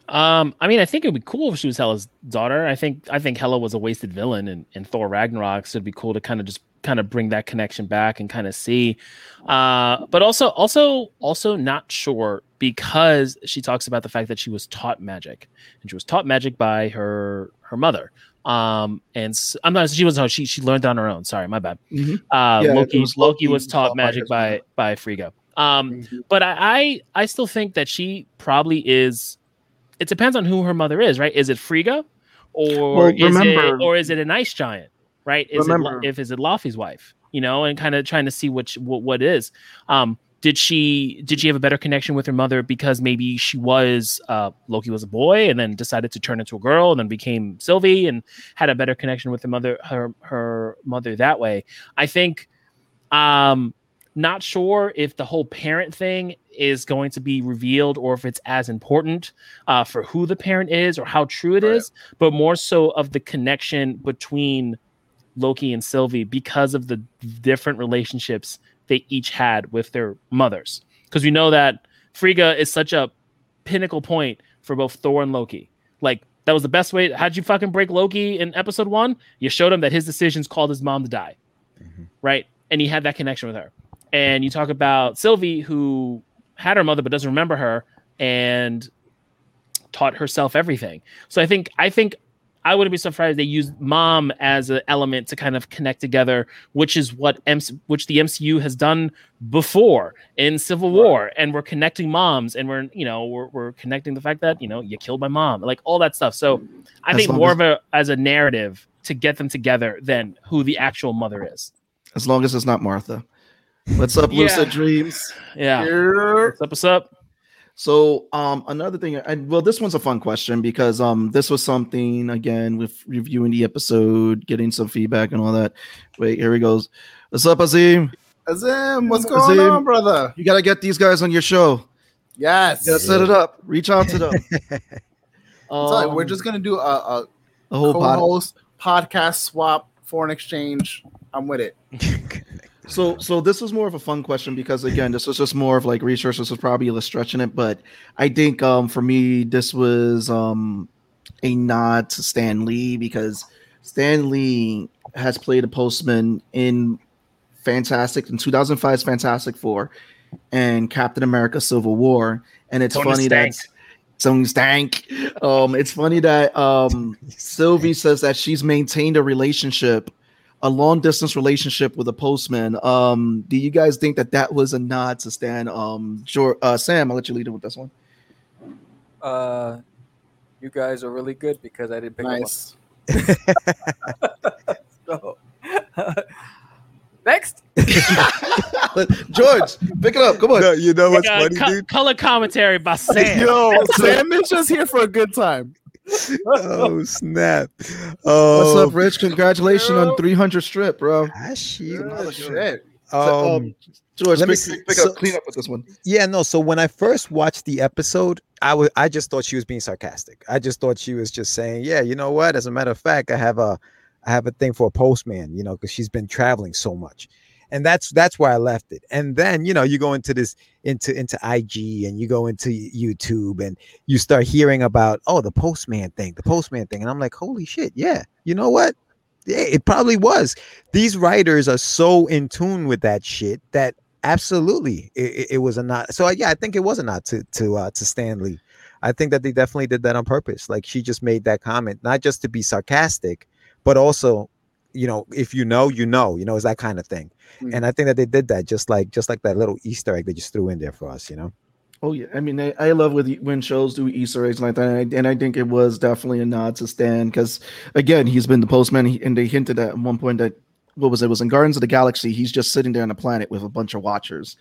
Um, I mean, I think it would be cool if she was Hela's daughter. I think I think Hela was a wasted villain and, in Thor Ragnarok, so it'd be cool to kind of just kind of bring that connection back and kind of see. Uh, but also also also not sure because she talks about the fact that she was taught magic and she was taught magic by her her mother. Um, and I'm not she wasn't she she learned on her own. Sorry, my bad. Mhm. Uh, Yeah, Loki, was Loki Loki was taught taught magic by mother. by Frigga. Um, but I, I I still think that she probably is. It depends on who her mother is, right? Is it Frigga, or Well, is remember- it or is it an ice giant, right? Is Remember- it if is it Laufey's wife, you know, and kind of trying to see which what what is. Um, did she did she have a better connection with her mother because maybe she was uh, Loki was a boy and then decided to turn into a girl and then became Sylvie and had a better connection with her mother her her mother that way. I think um not sure if the whole parent thing is going to be revealed or if it's as important uh, for who the parent is or how true it is, Right. but more so of the connection between Loki and Sylvie because of the different relationships they each had with their mothers. Because we know that Frigga is such a pinnacle point for both Thor and Loki. Like that was the best way. How'd you fucking break Loki in episode one? You showed him that his decisions called his mom to die, mm-hmm. right? And he had that connection with her. And you talk about Sylvie, who had her mother but doesn't remember her, and taught herself everything. So I think I think I wouldn't be surprised if they used mom as an element to kind of connect together, which is what MC, which the MCU has done before in Civil War, and we're connecting moms, and we're you know we're, we're connecting the fact that you know you killed my mom, like all that stuff. So I As think more as- of a as a narrative to get them together than who the actual mother is. As long as it's not Martha. What's up, Yeah. Lucid Dreams? Yeah. What's up? What's up? So, um, another thing, and well, this one's a fun question because um, this was something again with reviewing the episode, getting some feedback and all that. Wait, here he goes. What's up, Azim? Azim, what's going Azim. on, brother? You gotta get these guys on your show. Yes. You gotta set it up. Reach out to them. [laughs] [laughs] So we're Um, just gonna do a, a a whole co-host podcast swap, foreign exchange. I'm with it. [laughs] So, so this is more of a fun question because again, this was just more of like research. This was probably a little stretching it, but I think um for me this was um a nod to Stan Lee because Stan Lee has played a postman in Fantastic in 2005's Fantastic Four and Captain America: Civil War, and it's Tony funny Stank. that Tony Stank. Um, it's funny that um [laughs] Sylvie says that she's maintained a relationship, a long distance relationship with a postman. Um, do you guys think that that was a nod to Stan? Um, Jor- uh, Sam, I'll let you lead it with this one. Uh, you guys are really good because I didn't pick Nice. up on. [laughs] So, [laughs] next. [laughs] George, pick it up. Come on. No, you know what's Uh, funny, co- dude? color commentary by Sam. Yo, Sam is just here for a good time. Oh snap! Oh, What's up, Rich? Congratulations on 300 strip, bro. ah, shoot. Oh, shit. So, Um, George, let me pick, pick, pick So- up, clean up with this one. Yeah, no. So when I first watched the episode, I was I just thought she was being sarcastic. I just thought she was just saying, "Yeah, you know what? As a matter of fact, I have a I have a thing for a postman, you know, because she's been traveling so much." And that's that's where I left it. And then you know you go into this into into IG and you go into YouTube and you start hearing about oh the postman thing, the postman thing, and I'm like holy shit, yeah, you know what? Yeah, it probably was. These writers are so in tune with that shit that absolutely it, it was a not. So yeah, I think it was a not to to uh, to Stan Lee. I think that they definitely did that on purpose. Like she just made that comment, not just to be sarcastic, but also, you know, if you know, you know, you know, it's that kind of thing. Mhm. And I think that they did that just like just like that little Easter egg they just threw in there for us, you know. Oh yeah, I mean, I, I love with when shows do Easter eggs like that, and I, and I think it was definitely a nod to Stan because, again, he's been the postman, and they hinted at one point that what was it? it was in Guardians of the Galaxy. He's just sitting there on a planet with a bunch of Watchers.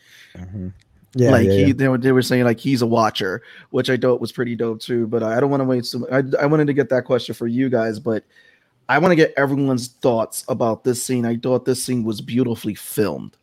Yeah, like yeah, he, yeah. they were they were saying like he's a Watcher, which I thought was pretty dope too. But I don't want to wait. So I I wanted to get that question for you guys, but I want to get everyone's thoughts about this scene. I thought this scene was beautifully filmed,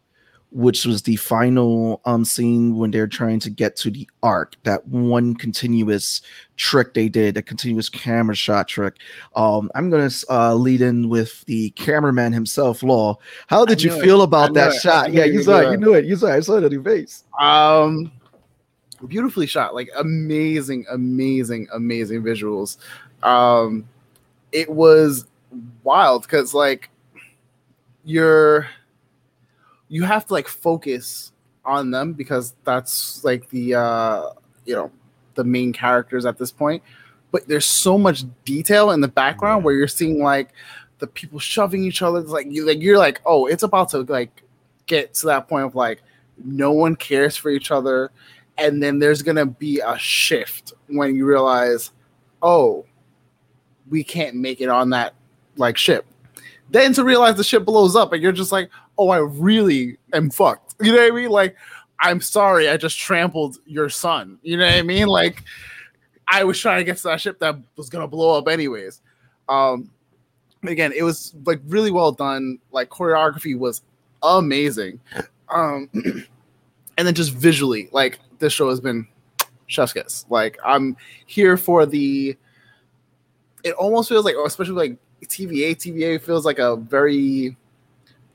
which was the final um scene when they're trying to get to the Ark. That one continuous trick they did, a continuous camera shot trick. Um, I'm gonna uh, lead in with the cameraman himself, Law. How did you knew it. feel about that it. Shot? Yeah, you saw it. You knew it. You saw it. I saw it on your face. Um, beautifully shot, like amazing, amazing, amazing visuals. Um, it was wild because like you're you have to like focus on them because that's like the uh you know the main characters at this point. But there's so much detail in the background where you're seeing like the people shoving each other. It's like you like you're like oh it's about to like get to that point of like no one cares for each other. And then there's gonna be a shift when you realize oh we can't make it on that like ship then to realize the ship blows up and you're just like oh i really am fucked. You know what i mean? Like i'm sorry i just trampled your son. You know what i mean? Like i was trying to get to that ship that was gonna blow up anyways. Um again it was like really well done. Like choreography was amazing. Um [clears throat] and then just visually like this show has been chef's kiss. Like i'm here for the it almost feels like especially like tva tva feels like a very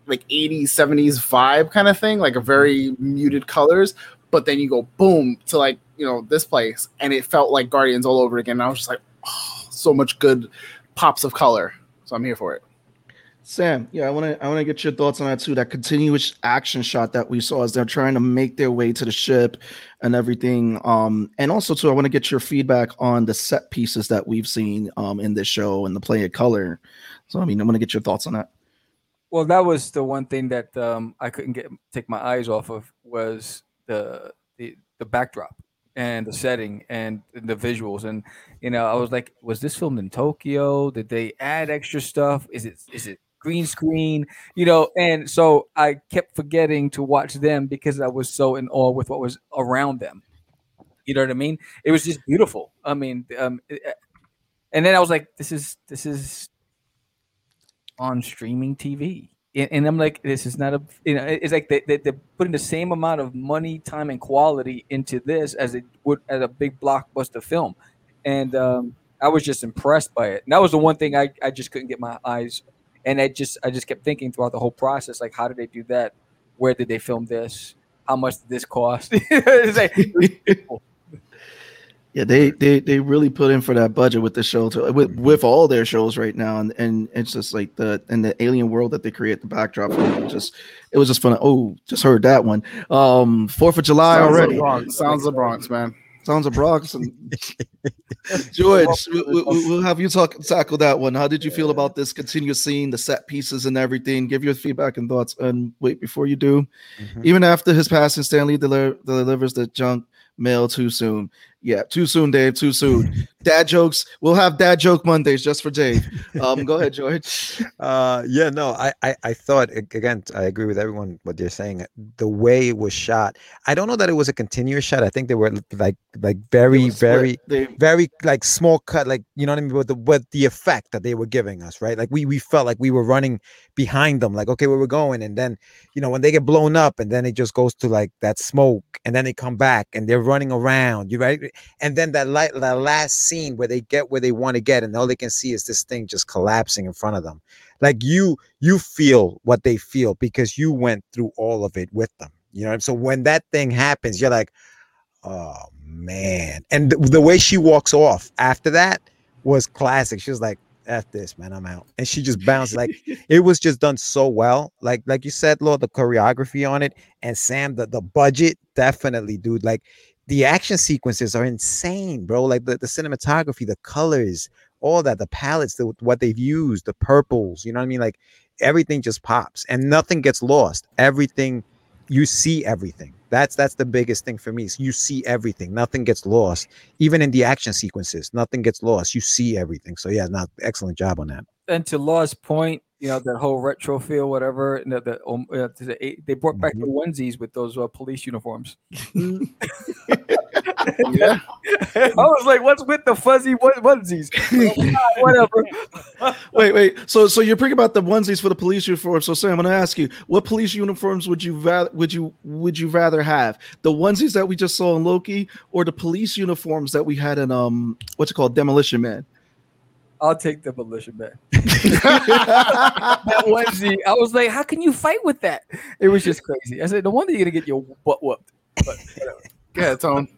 like 80s 70s vibe kind of thing like a very muted colors but then you go boom to like you know this place and it felt like guardians all over again and i was just like oh, so much good pops of color. So i'm here for it Sam, yeah, I want to I want to get your thoughts on that too. That continuous action shot that we saw as they're trying to make their way to the ship and everything. Um, and also too, I want to get your feedback on the set pieces that we've seen um in this show and the play of color. So I mean, I want to get your thoughts on that. Well, that was the one thing that um, I couldn't get take my eyes off of was the the, the backdrop and the setting and the visuals and you know I was like, was this filmed in Tokyo? Did they add extra stuff? Is it is it green screen? You know, and so I kept forgetting to watch them because I was so in awe with what was around them. You know what I mean? It was just beautiful. I mean, um, and then I was like, this is this is on streaming TV. And, and I'm like, this is not a, you know, it's like they, they, they're putting the same amount of money, time, and quality into this as it would as a big blockbuster film. And um, I was just impressed by it. And that was the one thing I, I just couldn't get my eyes. And I just I just kept thinking throughout the whole process, like, how did they do that? Where did they film this? How much did this cost? [laughs] Like- [laughs] Yeah, they they they really put in for that budget with the show too, with with all their shows right now, and and it's just like the and the alien world that they create the backdrop for. It was just it was just fun. Oh, just heard that one. Um, Fourth of July Sounds already. the Bronx. Sounds the Bronx, man. Sounds of Bronx and [laughs] [laughs] George. we, we'll have you talk tackle that one. How did you feel about this continuous scene, the set pieces, and everything? Give your feedback and thoughts. And wait, before you do, Mhm. even after his passing, Stan Lee deli- delivers the junk mail too soon. Yeah, too soon, Dave. Too soon. [laughs] dad jokes. We'll have dad joke Mondays just for Dave. Um, go ahead, [laughs] George. Uh, yeah, no, I, I, I thought again, I agree with everyone what they're saying. The way it was shot, I don't know that it was a continuous shot. I think they were like, like very, very, They, very like small cut, like you know what I mean, with the with the effect that they were giving us, right? Like we we felt like we were running behind them, like okay, where we're going, and then you know when they get blown up, and then it just goes to like that smoke, and then they come back and they're running around, you right, and then that light, that last scene where they get where they want to get, and all they can see is this thing just collapsing in front of them. Like you you feel what they feel because you went through all of it with them. You know, so when that thing happens, you're like, oh man. And the, the way she walks off after that was classic. She was like, F this, man, I'm out. And she just bounced like [laughs] it was just done so well. Like, like you said, Law, the choreography on it, and Sam, the, the budget, definitely, dude. Like the action sequences are insane, bro. Like the, the cinematography, the colors, all that, the palettes, the, what they've used, the purples, you know what I mean? Like everything just pops and nothing gets lost. Everything you see everything. That's that's the biggest thing for me. Is you see everything. Nothing gets lost. Even in the action sequences, nothing gets lost. You see everything. So yeah, not excellent job on that. And to Law's point, you know that whole retro feel, whatever. And the, the, um, uh, the- they brought back the onesies with those uh, police uniforms. [laughs] Yeah. I was like, "What's with the fuzzy one- onesies?" [laughs] whatever. Wait, wait. So, so you're bringing about the onesies for the police uniforms. So, Sam, I'm going to ask you, what police uniforms would you rather would you would you rather have? The onesies that we just saw in Loki, or the police uniforms that we had in um, what's it called, Demolition Man? I'll take [laughs] Demolition Man. that onesie, I was like, "How can you fight with that?" It was just crazy. I said, "No wonder you're gonna get your butt whooped." But whatever. Yeah, Tone.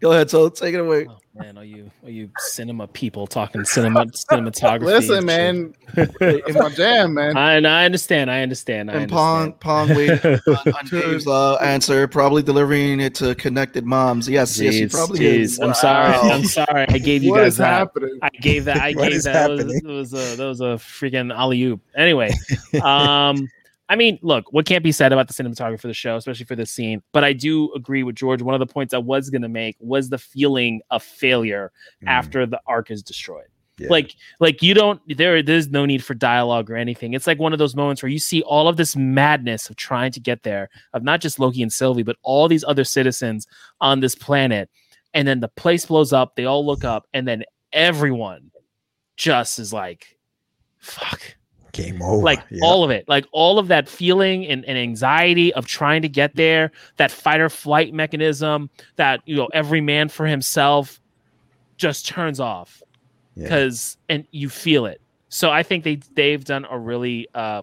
Go ahead, so take it away. Oh man, are you are you cinema people talking cinema cinematography? Listen, man, in my jam, man. I, I understand. I understand. I And Pong. Pong waiting [laughs] on, on Dave's uh, answer, probably delivering it to connected moms. Yes, yes, he probably jeez. is. I'm sorry. I'm sorry. I gave you What guys is that. happening? I gave that. I What gave is that. That was, happening? that was a that was a freaking alley oop. Anyway, [laughs] um, I mean, look, what can't be said about the cinematography for the show, especially for this scene. But I do agree with George. One of the points I was going to make was the feeling of failure Mm, after the Ark is destroyed. Yeah. Like, like you don't there. There's no need for dialogue or anything. It's like one of those moments where you see all of this madness of trying to get there, of not just Loki and Sylvie, but all these other citizens on this planet, and then the place blows up. They all look up, and then everyone just is like, "Fuck." Game over. like Yeah. all of it like all of that feeling and, and anxiety of trying to get there that fight or flight mechanism that you know every man for himself just turns off Yeah. because and you feel it so i think they they've done a really uh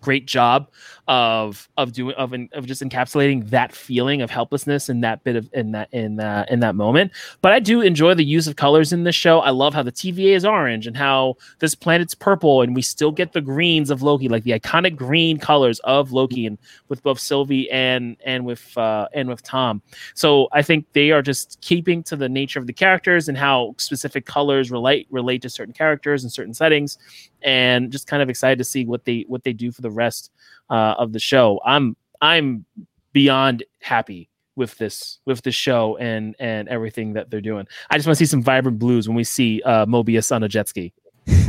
great job of of doing of of just encapsulating that feeling of helplessness in that bit of in that in that in that moment. But i do enjoy the use of colors in this show. I love how the tva is orange and how this planet's purple and we still get the greens of loki like the iconic green colors of loki and with both sylvie and and with uh and with tom. So i think they are just keeping to the nature of the characters and how specific colors relate relate to certain characters and certain settings and just kind of excited to see what they what they do for the rest uh, of the show i'm i'm beyond happy with this with the show and and everything that they're doing i just want to see some vibrant blues when we see uh mobius on a jet ski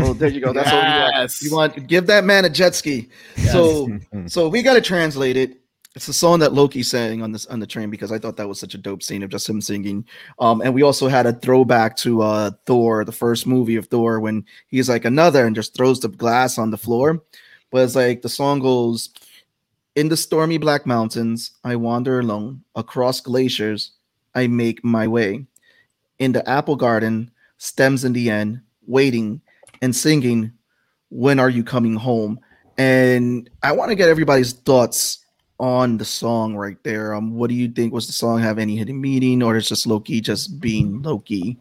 Oh, there you go. That's what you want. [laughs] You want give that man a jet ski. So, so we got to translate it. It's the song that Loki sang on this on the train because I thought that was such a dope scene of just him singing. Um, and we also had a throwback to uh Thor, the first movie of Thor, when he's like another and just throws the glass on the floor. But it's like the song goes, "In the stormy black mountains, I wander alone. Across glaciers, I make my way. In the apple garden, stems in the end, waiting and singing, When are you coming home? And I want to get everybody's thoughts on the song right there. Um, what do you think? Was the song have any hidden meaning, or is just Loki just being Loki?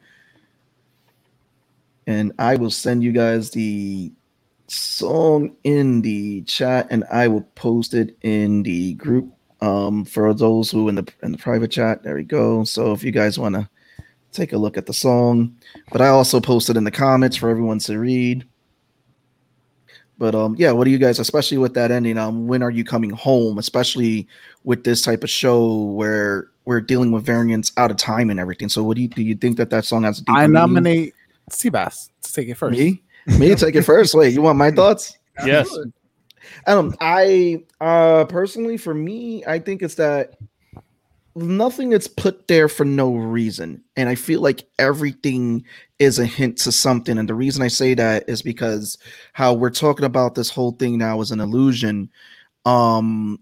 And I will send you guys the song in the chat, and I will post it in the group. Um, for those who in the in the private chat, there we go. So if you guys want to take a look at the song, but I also posted in the comments for everyone to read. But um, yeah, what do you guys, especially with that ending? Um, when are you coming home? Especially with this type of show where we're dealing with variants out of time and everything. So, what do you do? You think that that song has a deeper I meaning? nominate Seabass to take it first. me. Me take it first. Wait, you want my [laughs] thoughts? yes Um, I uh personally, for me, I think it's that nothing that's put there for no reason, and I feel like everything is a hint to something. And the reason I say that is because how we're talking about this whole thing now is an illusion. Um,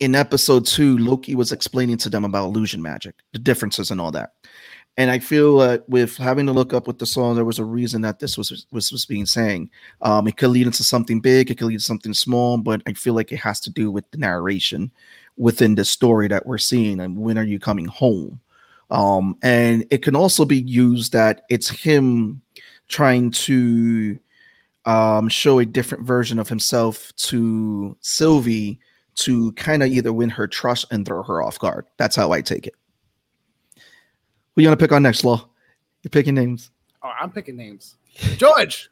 in episode two, Loki was explaining to them about illusion magic, the differences and all that. and I feel that with having to look up with the song, there was a reason that this was was, was being saying. Um, it could lead into something big, it could lead to something small, but I feel like it has to do with the narration within the story that we're seeing. And when are you coming home? Um, and it can also be used that it's him trying to um, show a different version of himself to Sylvie to kind of either win her trust and throw her off guard. That's how I take it. Who you want to pick on next, Law? You're picking names. Oh, I'm picking names. George.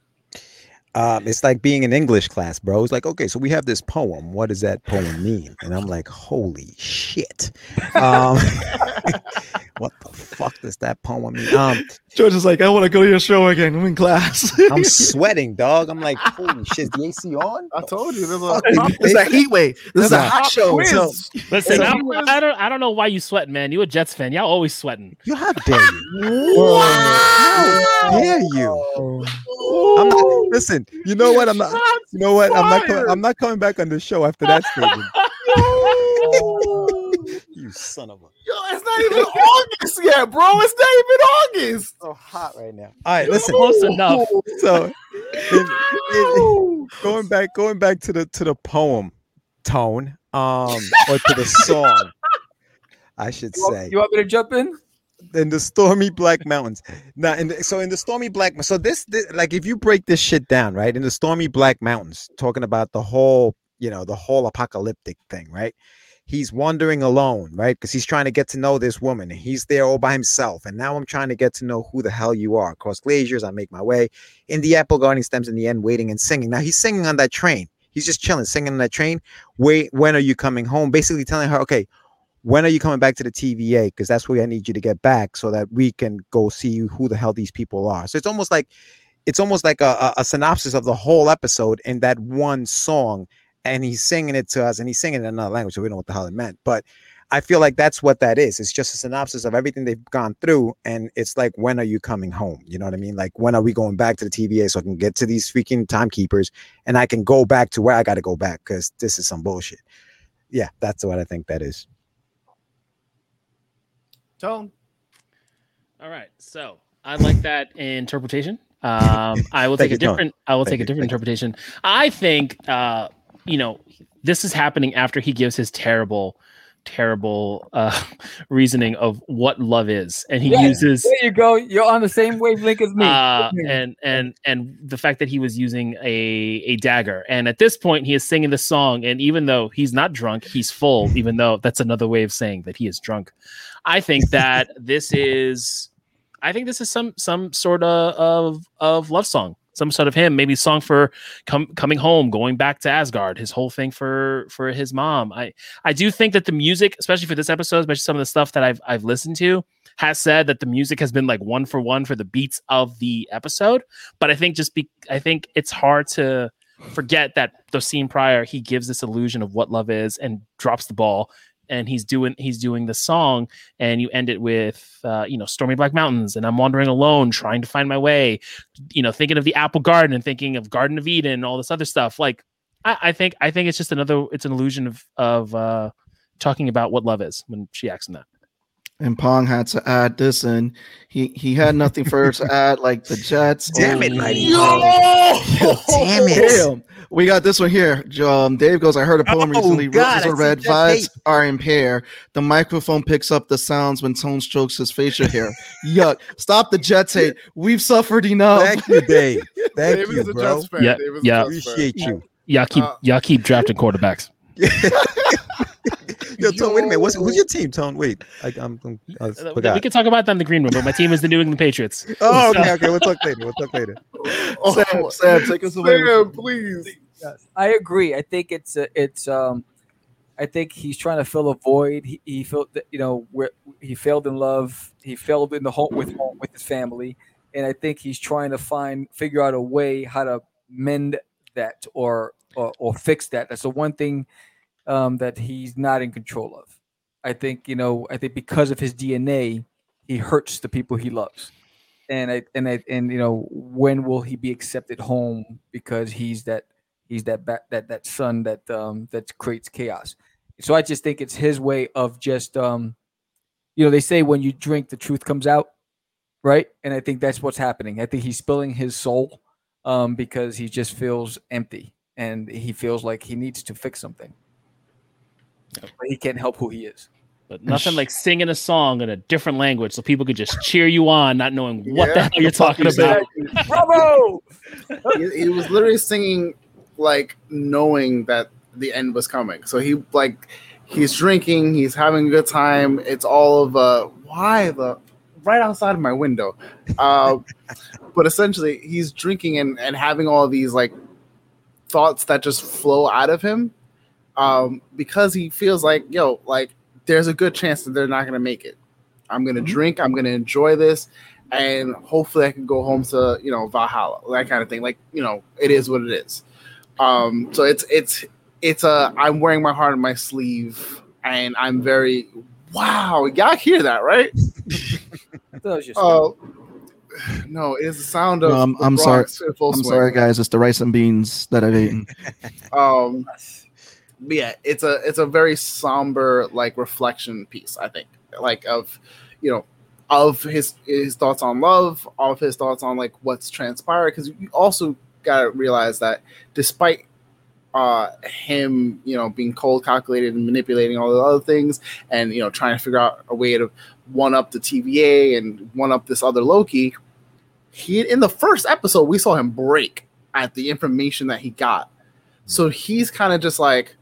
Um, it's like being in English class, bro. It's like, okay, so we have this poem. What does that poem mean? And I'm like, holy shit. Um, [laughs] what the fuck does that poem mean? Um, George is like, I want to go to your show again. I'm in class. [laughs] I'm sweating, dog. I'm like, [laughs] holy shit, is the AC on? I told you. There's Fuck, a, It's a heat wave. This is a hot show. quiz. So, Listen, I'm, I don't I don't know why you sweating, man. You a Jets fan. Y'all always sweating. You how dare you? How dare you? I'm not, listen, you know what? I'm not you know what? I'm not co- fired. I'm not coming back on the show after that statement. [laughs] you son of a Yo, it's not even August yet, bro. It's not even August. so hot right now. All right, listen. Close enough. So [laughs] in- in- going back going back to the to the poem tone um or to the song I should You want- say You want me to jump in? in the stormy black mountains now in the, so in the stormy black so this, this like if you break this shit down right in the stormy black mountains talking about the whole you know the whole apocalyptic thing right he's wandering alone right? Because he's trying to get to know this woman he's there all by himself. And now i'm trying to get to know who the hell you are. Across glaciers i make my way. In the apple garden stems in the end waiting and singing. Now he's singing on that train. He's just chilling singing on that train. Wait when are you coming home? Basically telling her okay when are you coming back to the TVA? Because that's where I need you to get back so that we can go see who the hell these people are. So it's almost like it's almost like a, a, a synopsis of the whole episode in that one song. And he's singing it to us and he's singing it in another language, so we don't know what the hell it meant. But I feel like that's what that is. It's just a synopsis of everything they've gone through. And it's like, when are you coming home? You know what I mean? Like, when are we going back to the TVA so I can get to these freaking timekeepers and I can go back to where I got to go back because this is some bullshit. Yeah, that's what I think that is. Tone. All right. So I like that interpretation. Um, I will [laughs] take a different. I will take a different interpretation. I think, uh, you know, this is happening after he gives his terrible, terrible uh, [laughs] reasoning of what love is, and he Yeah, uses There you go. You're on the same wavelength as me. uh, and and and the fact that he was using a a dagger. And at this point he is singing the song. And even though he's not drunk he's full even though that's another way of saying that he is drunk. I think that this is i think this is some some sort of of, of love song some sort of him maybe song for com- coming home going back to asgard his whole thing for for his mom i i do think that the music especially for this episode especially some of the stuff that i've i've listened to has said that the music has been like one for one for the beats of the episode. But I think just be I think it's hard to forget that the scene prior he gives this illusion of what love is and drops the ball and he's doing he's doing the song and you end it with uh, you know stormy black mountains and i'm wandering alone trying to find my way you know thinking of the apple garden and thinking of garden of eden and all this other stuff like i, I think i think it's just another it's an illusion of of uh talking about what love is when she acts in that and Pong had to add this, and he he had nothing further to [laughs] add, like the Jets. Damn it, Mighty Yo! [laughs] Damn it. Damn. We got this one here. Um, Dave goes, I heard a poem Oh, recently. God, Roses are red, see vibes tape. are impaired. The microphone picks up the sounds when Tone strokes his facial hair. [laughs] Yuck. Stop the Jets hate. We've suffered enough. Thank you, Dave. [laughs] Thank Dave you, bro. Yeah, Dave is a yeah. Jets fan. Appreciate you. y'all keep Uh, y'all keep drafting quarterbacks [laughs] Yo, Tone, wait a minute. What's, who's your team, Tone? Wait, I, I'm, I'm, I Uh, we can talk about that in the green room, but my team is the New England Patriots. Oh, okay, okay. We'll talk later. We'll talk later. Sam, Sam, take us away. Sam, please. I agree. I think it's uh, it's um, I think he's trying to fill a void. He, he felt that you know where he failed in love. He failed in the home with home with his family, and I think he's trying to find figure out a way how to mend that or or, or fix that. That's the one thing um, that he's not in control of. I think you know. I think because of his DNA, he hurts the people he loves. And I and I and you know when will he be accepted home because he's that he's that ba- that that son that um that creates chaos. So I just think it's his way of just um you know they say when you drink the truth comes out right? And I think that's what's happening. I think he's spilling his soul um, because he just feels empty and he feels like he needs to fix something. But he can't help who he is. But nothing like singing a song in a different language so people could just cheer you on, not knowing what the hell you're talking about. Bravo! [laughs] he, he was literally singing like knowing that the end was coming. So he like he's drinking, he's having a good time. It's all of uh why the right outside of my window. Uh, [laughs] but essentially he's drinking and, and having all these like thoughts that just flow out of him. Um, because he feels like, yo, like there's a good chance that they're not gonna make it. I'm gonna drink, I'm gonna enjoy this, and hopefully I can go home to you know Valhalla, that kind of thing. Like you know, it is what it is. Um, so it's it's it's a I'm wearing my heart on my sleeve, and I'm very wow. Y'all hear that right? [laughs] That was just Oh no, it is the sound of. No, I'm- I'm sorry. Bronx in full I'm swing. sorry, guys. It's the rice and beans that I've eaten. [laughs] Um, [laughs] but yeah, it's a it's a very somber like reflection piece. I think like of you know of his his thoughts on love, of his thoughts on like what's transpired. Because you also got to realize that despite uh him you know being cold calculated and manipulating all the other things and you know trying to figure out a way to one up the TVA and one up this other Loki he in the first episode we saw him break at the information that he got. So he's kind of just like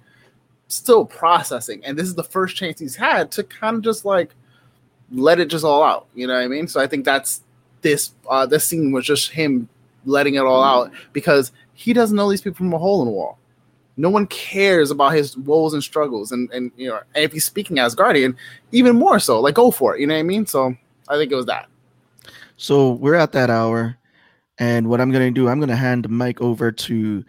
still processing and this is the first chance he's had to kind of just like let it just all out you know what i mean? So i think that's this uh this scene was just him letting it all out because he doesn't know these people from a hole in the wall no one cares about his woes and struggles and and you know and if he's speaking as guardian even more so like go for it you know what i mean so i think it was that So we're at that hour, and what I'm gonna do, I'm gonna hand the mic over to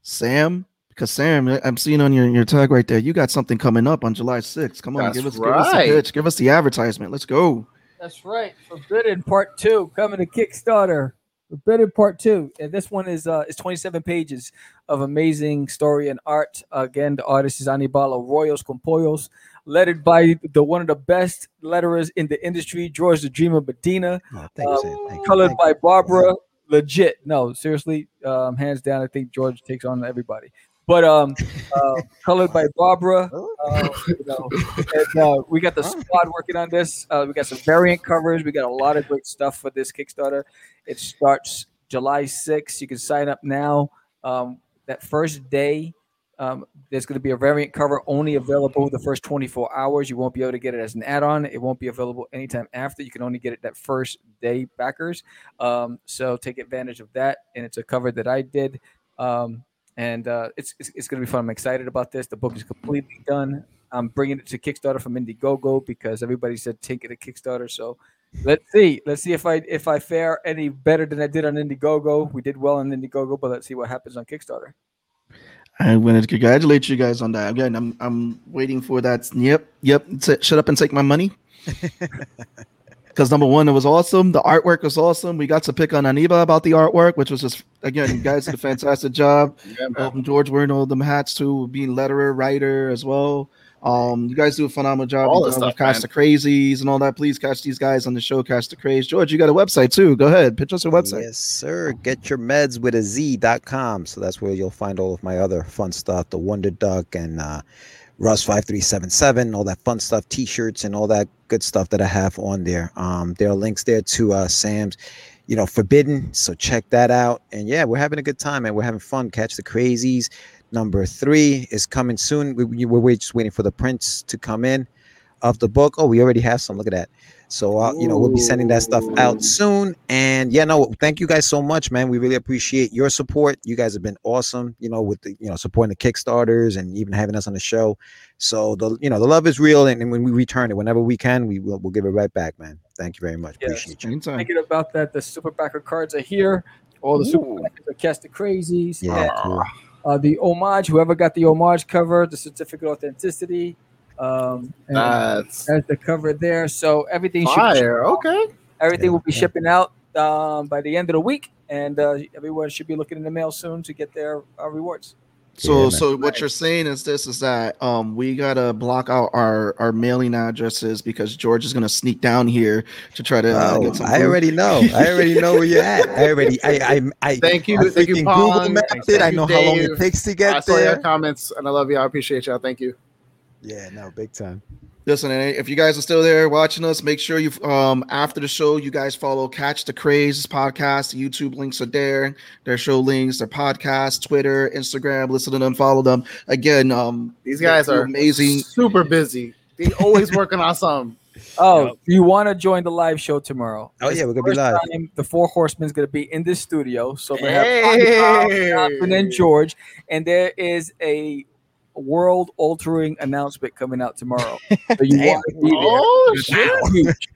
Sam because Sam, I'm seeing on your, your tag right there, you got something coming up on July 6th. Come on, That's give us, give us the right. pitch, give us the advertisement. Let's go. That's right. Forbidden Part Two coming to Kickstarter. Forbidden Part Two, and this one is uh is 27 pages of amazing story and art. Again, the artist is Anibal Arroyos Compollos, lettered by the one of the best letterers in the industry, George the Dreamer Medina, Oh, thank you, Uh, Thank you. colored Thank by you. Barbara. Legit, no, seriously, um, hands down. I think George takes on everybody. But um, uh, [laughs] colored by Barbara. Uh, you know, and, uh, we got the squad working on this. Uh, we got some variant covers. We got a lot of great stuff for this Kickstarter. It starts July 6th. You can sign up now. Um, that first day, um, there's going to be a variant cover only available the first 24 hours. You won't be able to get it as an add-on. It won't be available anytime after. You can only get it that first day backers. Um, so take advantage of that. And it's a cover that I did. Um, and uh, it's, it's, it's going to be fun. I'm excited about this. The book is completely done. I'm bringing it to Kickstarter from Indiegogo because everybody said take it to Kickstarter. So let's see. Let's see if I if I fare any better than I did on Indiegogo. We did well on Indiegogo, but let's see what happens on Kickstarter. I want to congratulate you guys on that. Again, I'm I'm waiting for that. Yep, yep. T- shut up and take my money. [laughs] Because number one, it was awesome. The artwork was awesome. We got to pick on Aniba about the artwork, which was just again, you guys did a fantastic job. [laughs] yeah. Um, George wearing all them hats too, being letterer, writer as well. Um, you guys do a phenomenal job. All You the with stuff, Catch the Crazies and all that. Please catch these guys on the show, Catch the Craze. George, you got a website too. Go ahead, pitch us your website. Yes, sir. Get your meds with a Z.com. So that's where you'll find all of my other fun stuff, the Wonder Duck and uh, Russ 5377, all that fun stuff, t shirts, and all that good stuff that I have on there. Um, there are links there to uh, Sam's, you know, Forbidden. So check that out. And yeah, we're having a good time, and we're having fun. Catch the crazies. Number three is coming soon. We, we, we're just waiting for the prints to come in of the book. Oh, we already have some. Look at that. So uh, you know we'll be sending that stuff out soon. And yeah, no, thank you guys so much, man. We really appreciate your support. You guys have been awesome. You know, with the you know supporting the Kickstarters and even having us on the show. So the you know the love is real, and, and when we return it, whenever we can, we will we'll give it right back, man. Thank you very much. Yes. Appreciate you. Anytime. Thinking about that, the super backer cards are here. All the super backers are Cast the Crazies. Yeah, and, cool. uh, the homage, whoever got the homage cover, the certificate of authenticity. Um, That's there's the cover there. So everything should fire. Okay. everything Yeah, will be yeah. shipping out um, by the end of the week, and uh, everyone should be looking in the mail soon to get their uh, rewards. So, Yeah, man. so what you're saying is this: is that um we gotta block out our our mailing addresses because George is gonna sneak down here to try to. uh, Oh, get some I already know. I already know where you're at. I already. I. I. I Thank you, I thank you, freaking Pong. Google mapped Thank it. I you, know how long it Dave. takes to I get saw your comments and I love you. I appreciate y'all. Thank you. Yeah, no, big time. Listen, if you guys are still there watching us, make sure you um after the show you guys follow Catch the Craze podcast. The YouTube links are there. Their show links, their podcast, Twitter, Instagram. Listen to them, follow them. Again, um These guys are amazing. super busy. They always working on something. [laughs] Oh, Yep. you want to join the live show tomorrow? Oh, It's yeah, we're gonna be live. time the Four Horsemen's gonna be in this studio. So we have Hey. Jonathan and George, and there is a world-altering announcement coming out tomorrow. [laughs] So you want to be there? Oh It's shit! huge.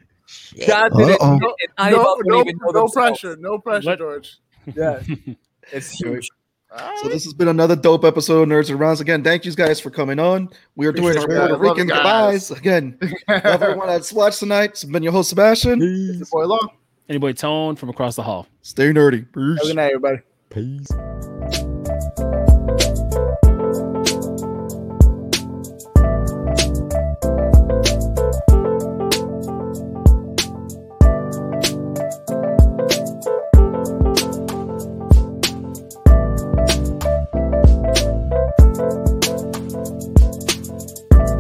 Jonathan and, Uh-oh. and Anibal No, don't no, even know no themselves. pressure. No pressure, Let- George. Yeah, it's huge. So this has been another dope episode of Nerds and Rounds. Again, thank you guys for coming on. We are doing our Appreciate Puerto it. Love Rican you goodbyes. Again, [laughs] everyone that's watched tonight. It's been your host Sebastian. Your boy Long. Anybody tone from across the hall. Stay nerdy. Have a Peace. good night, everybody. Peace.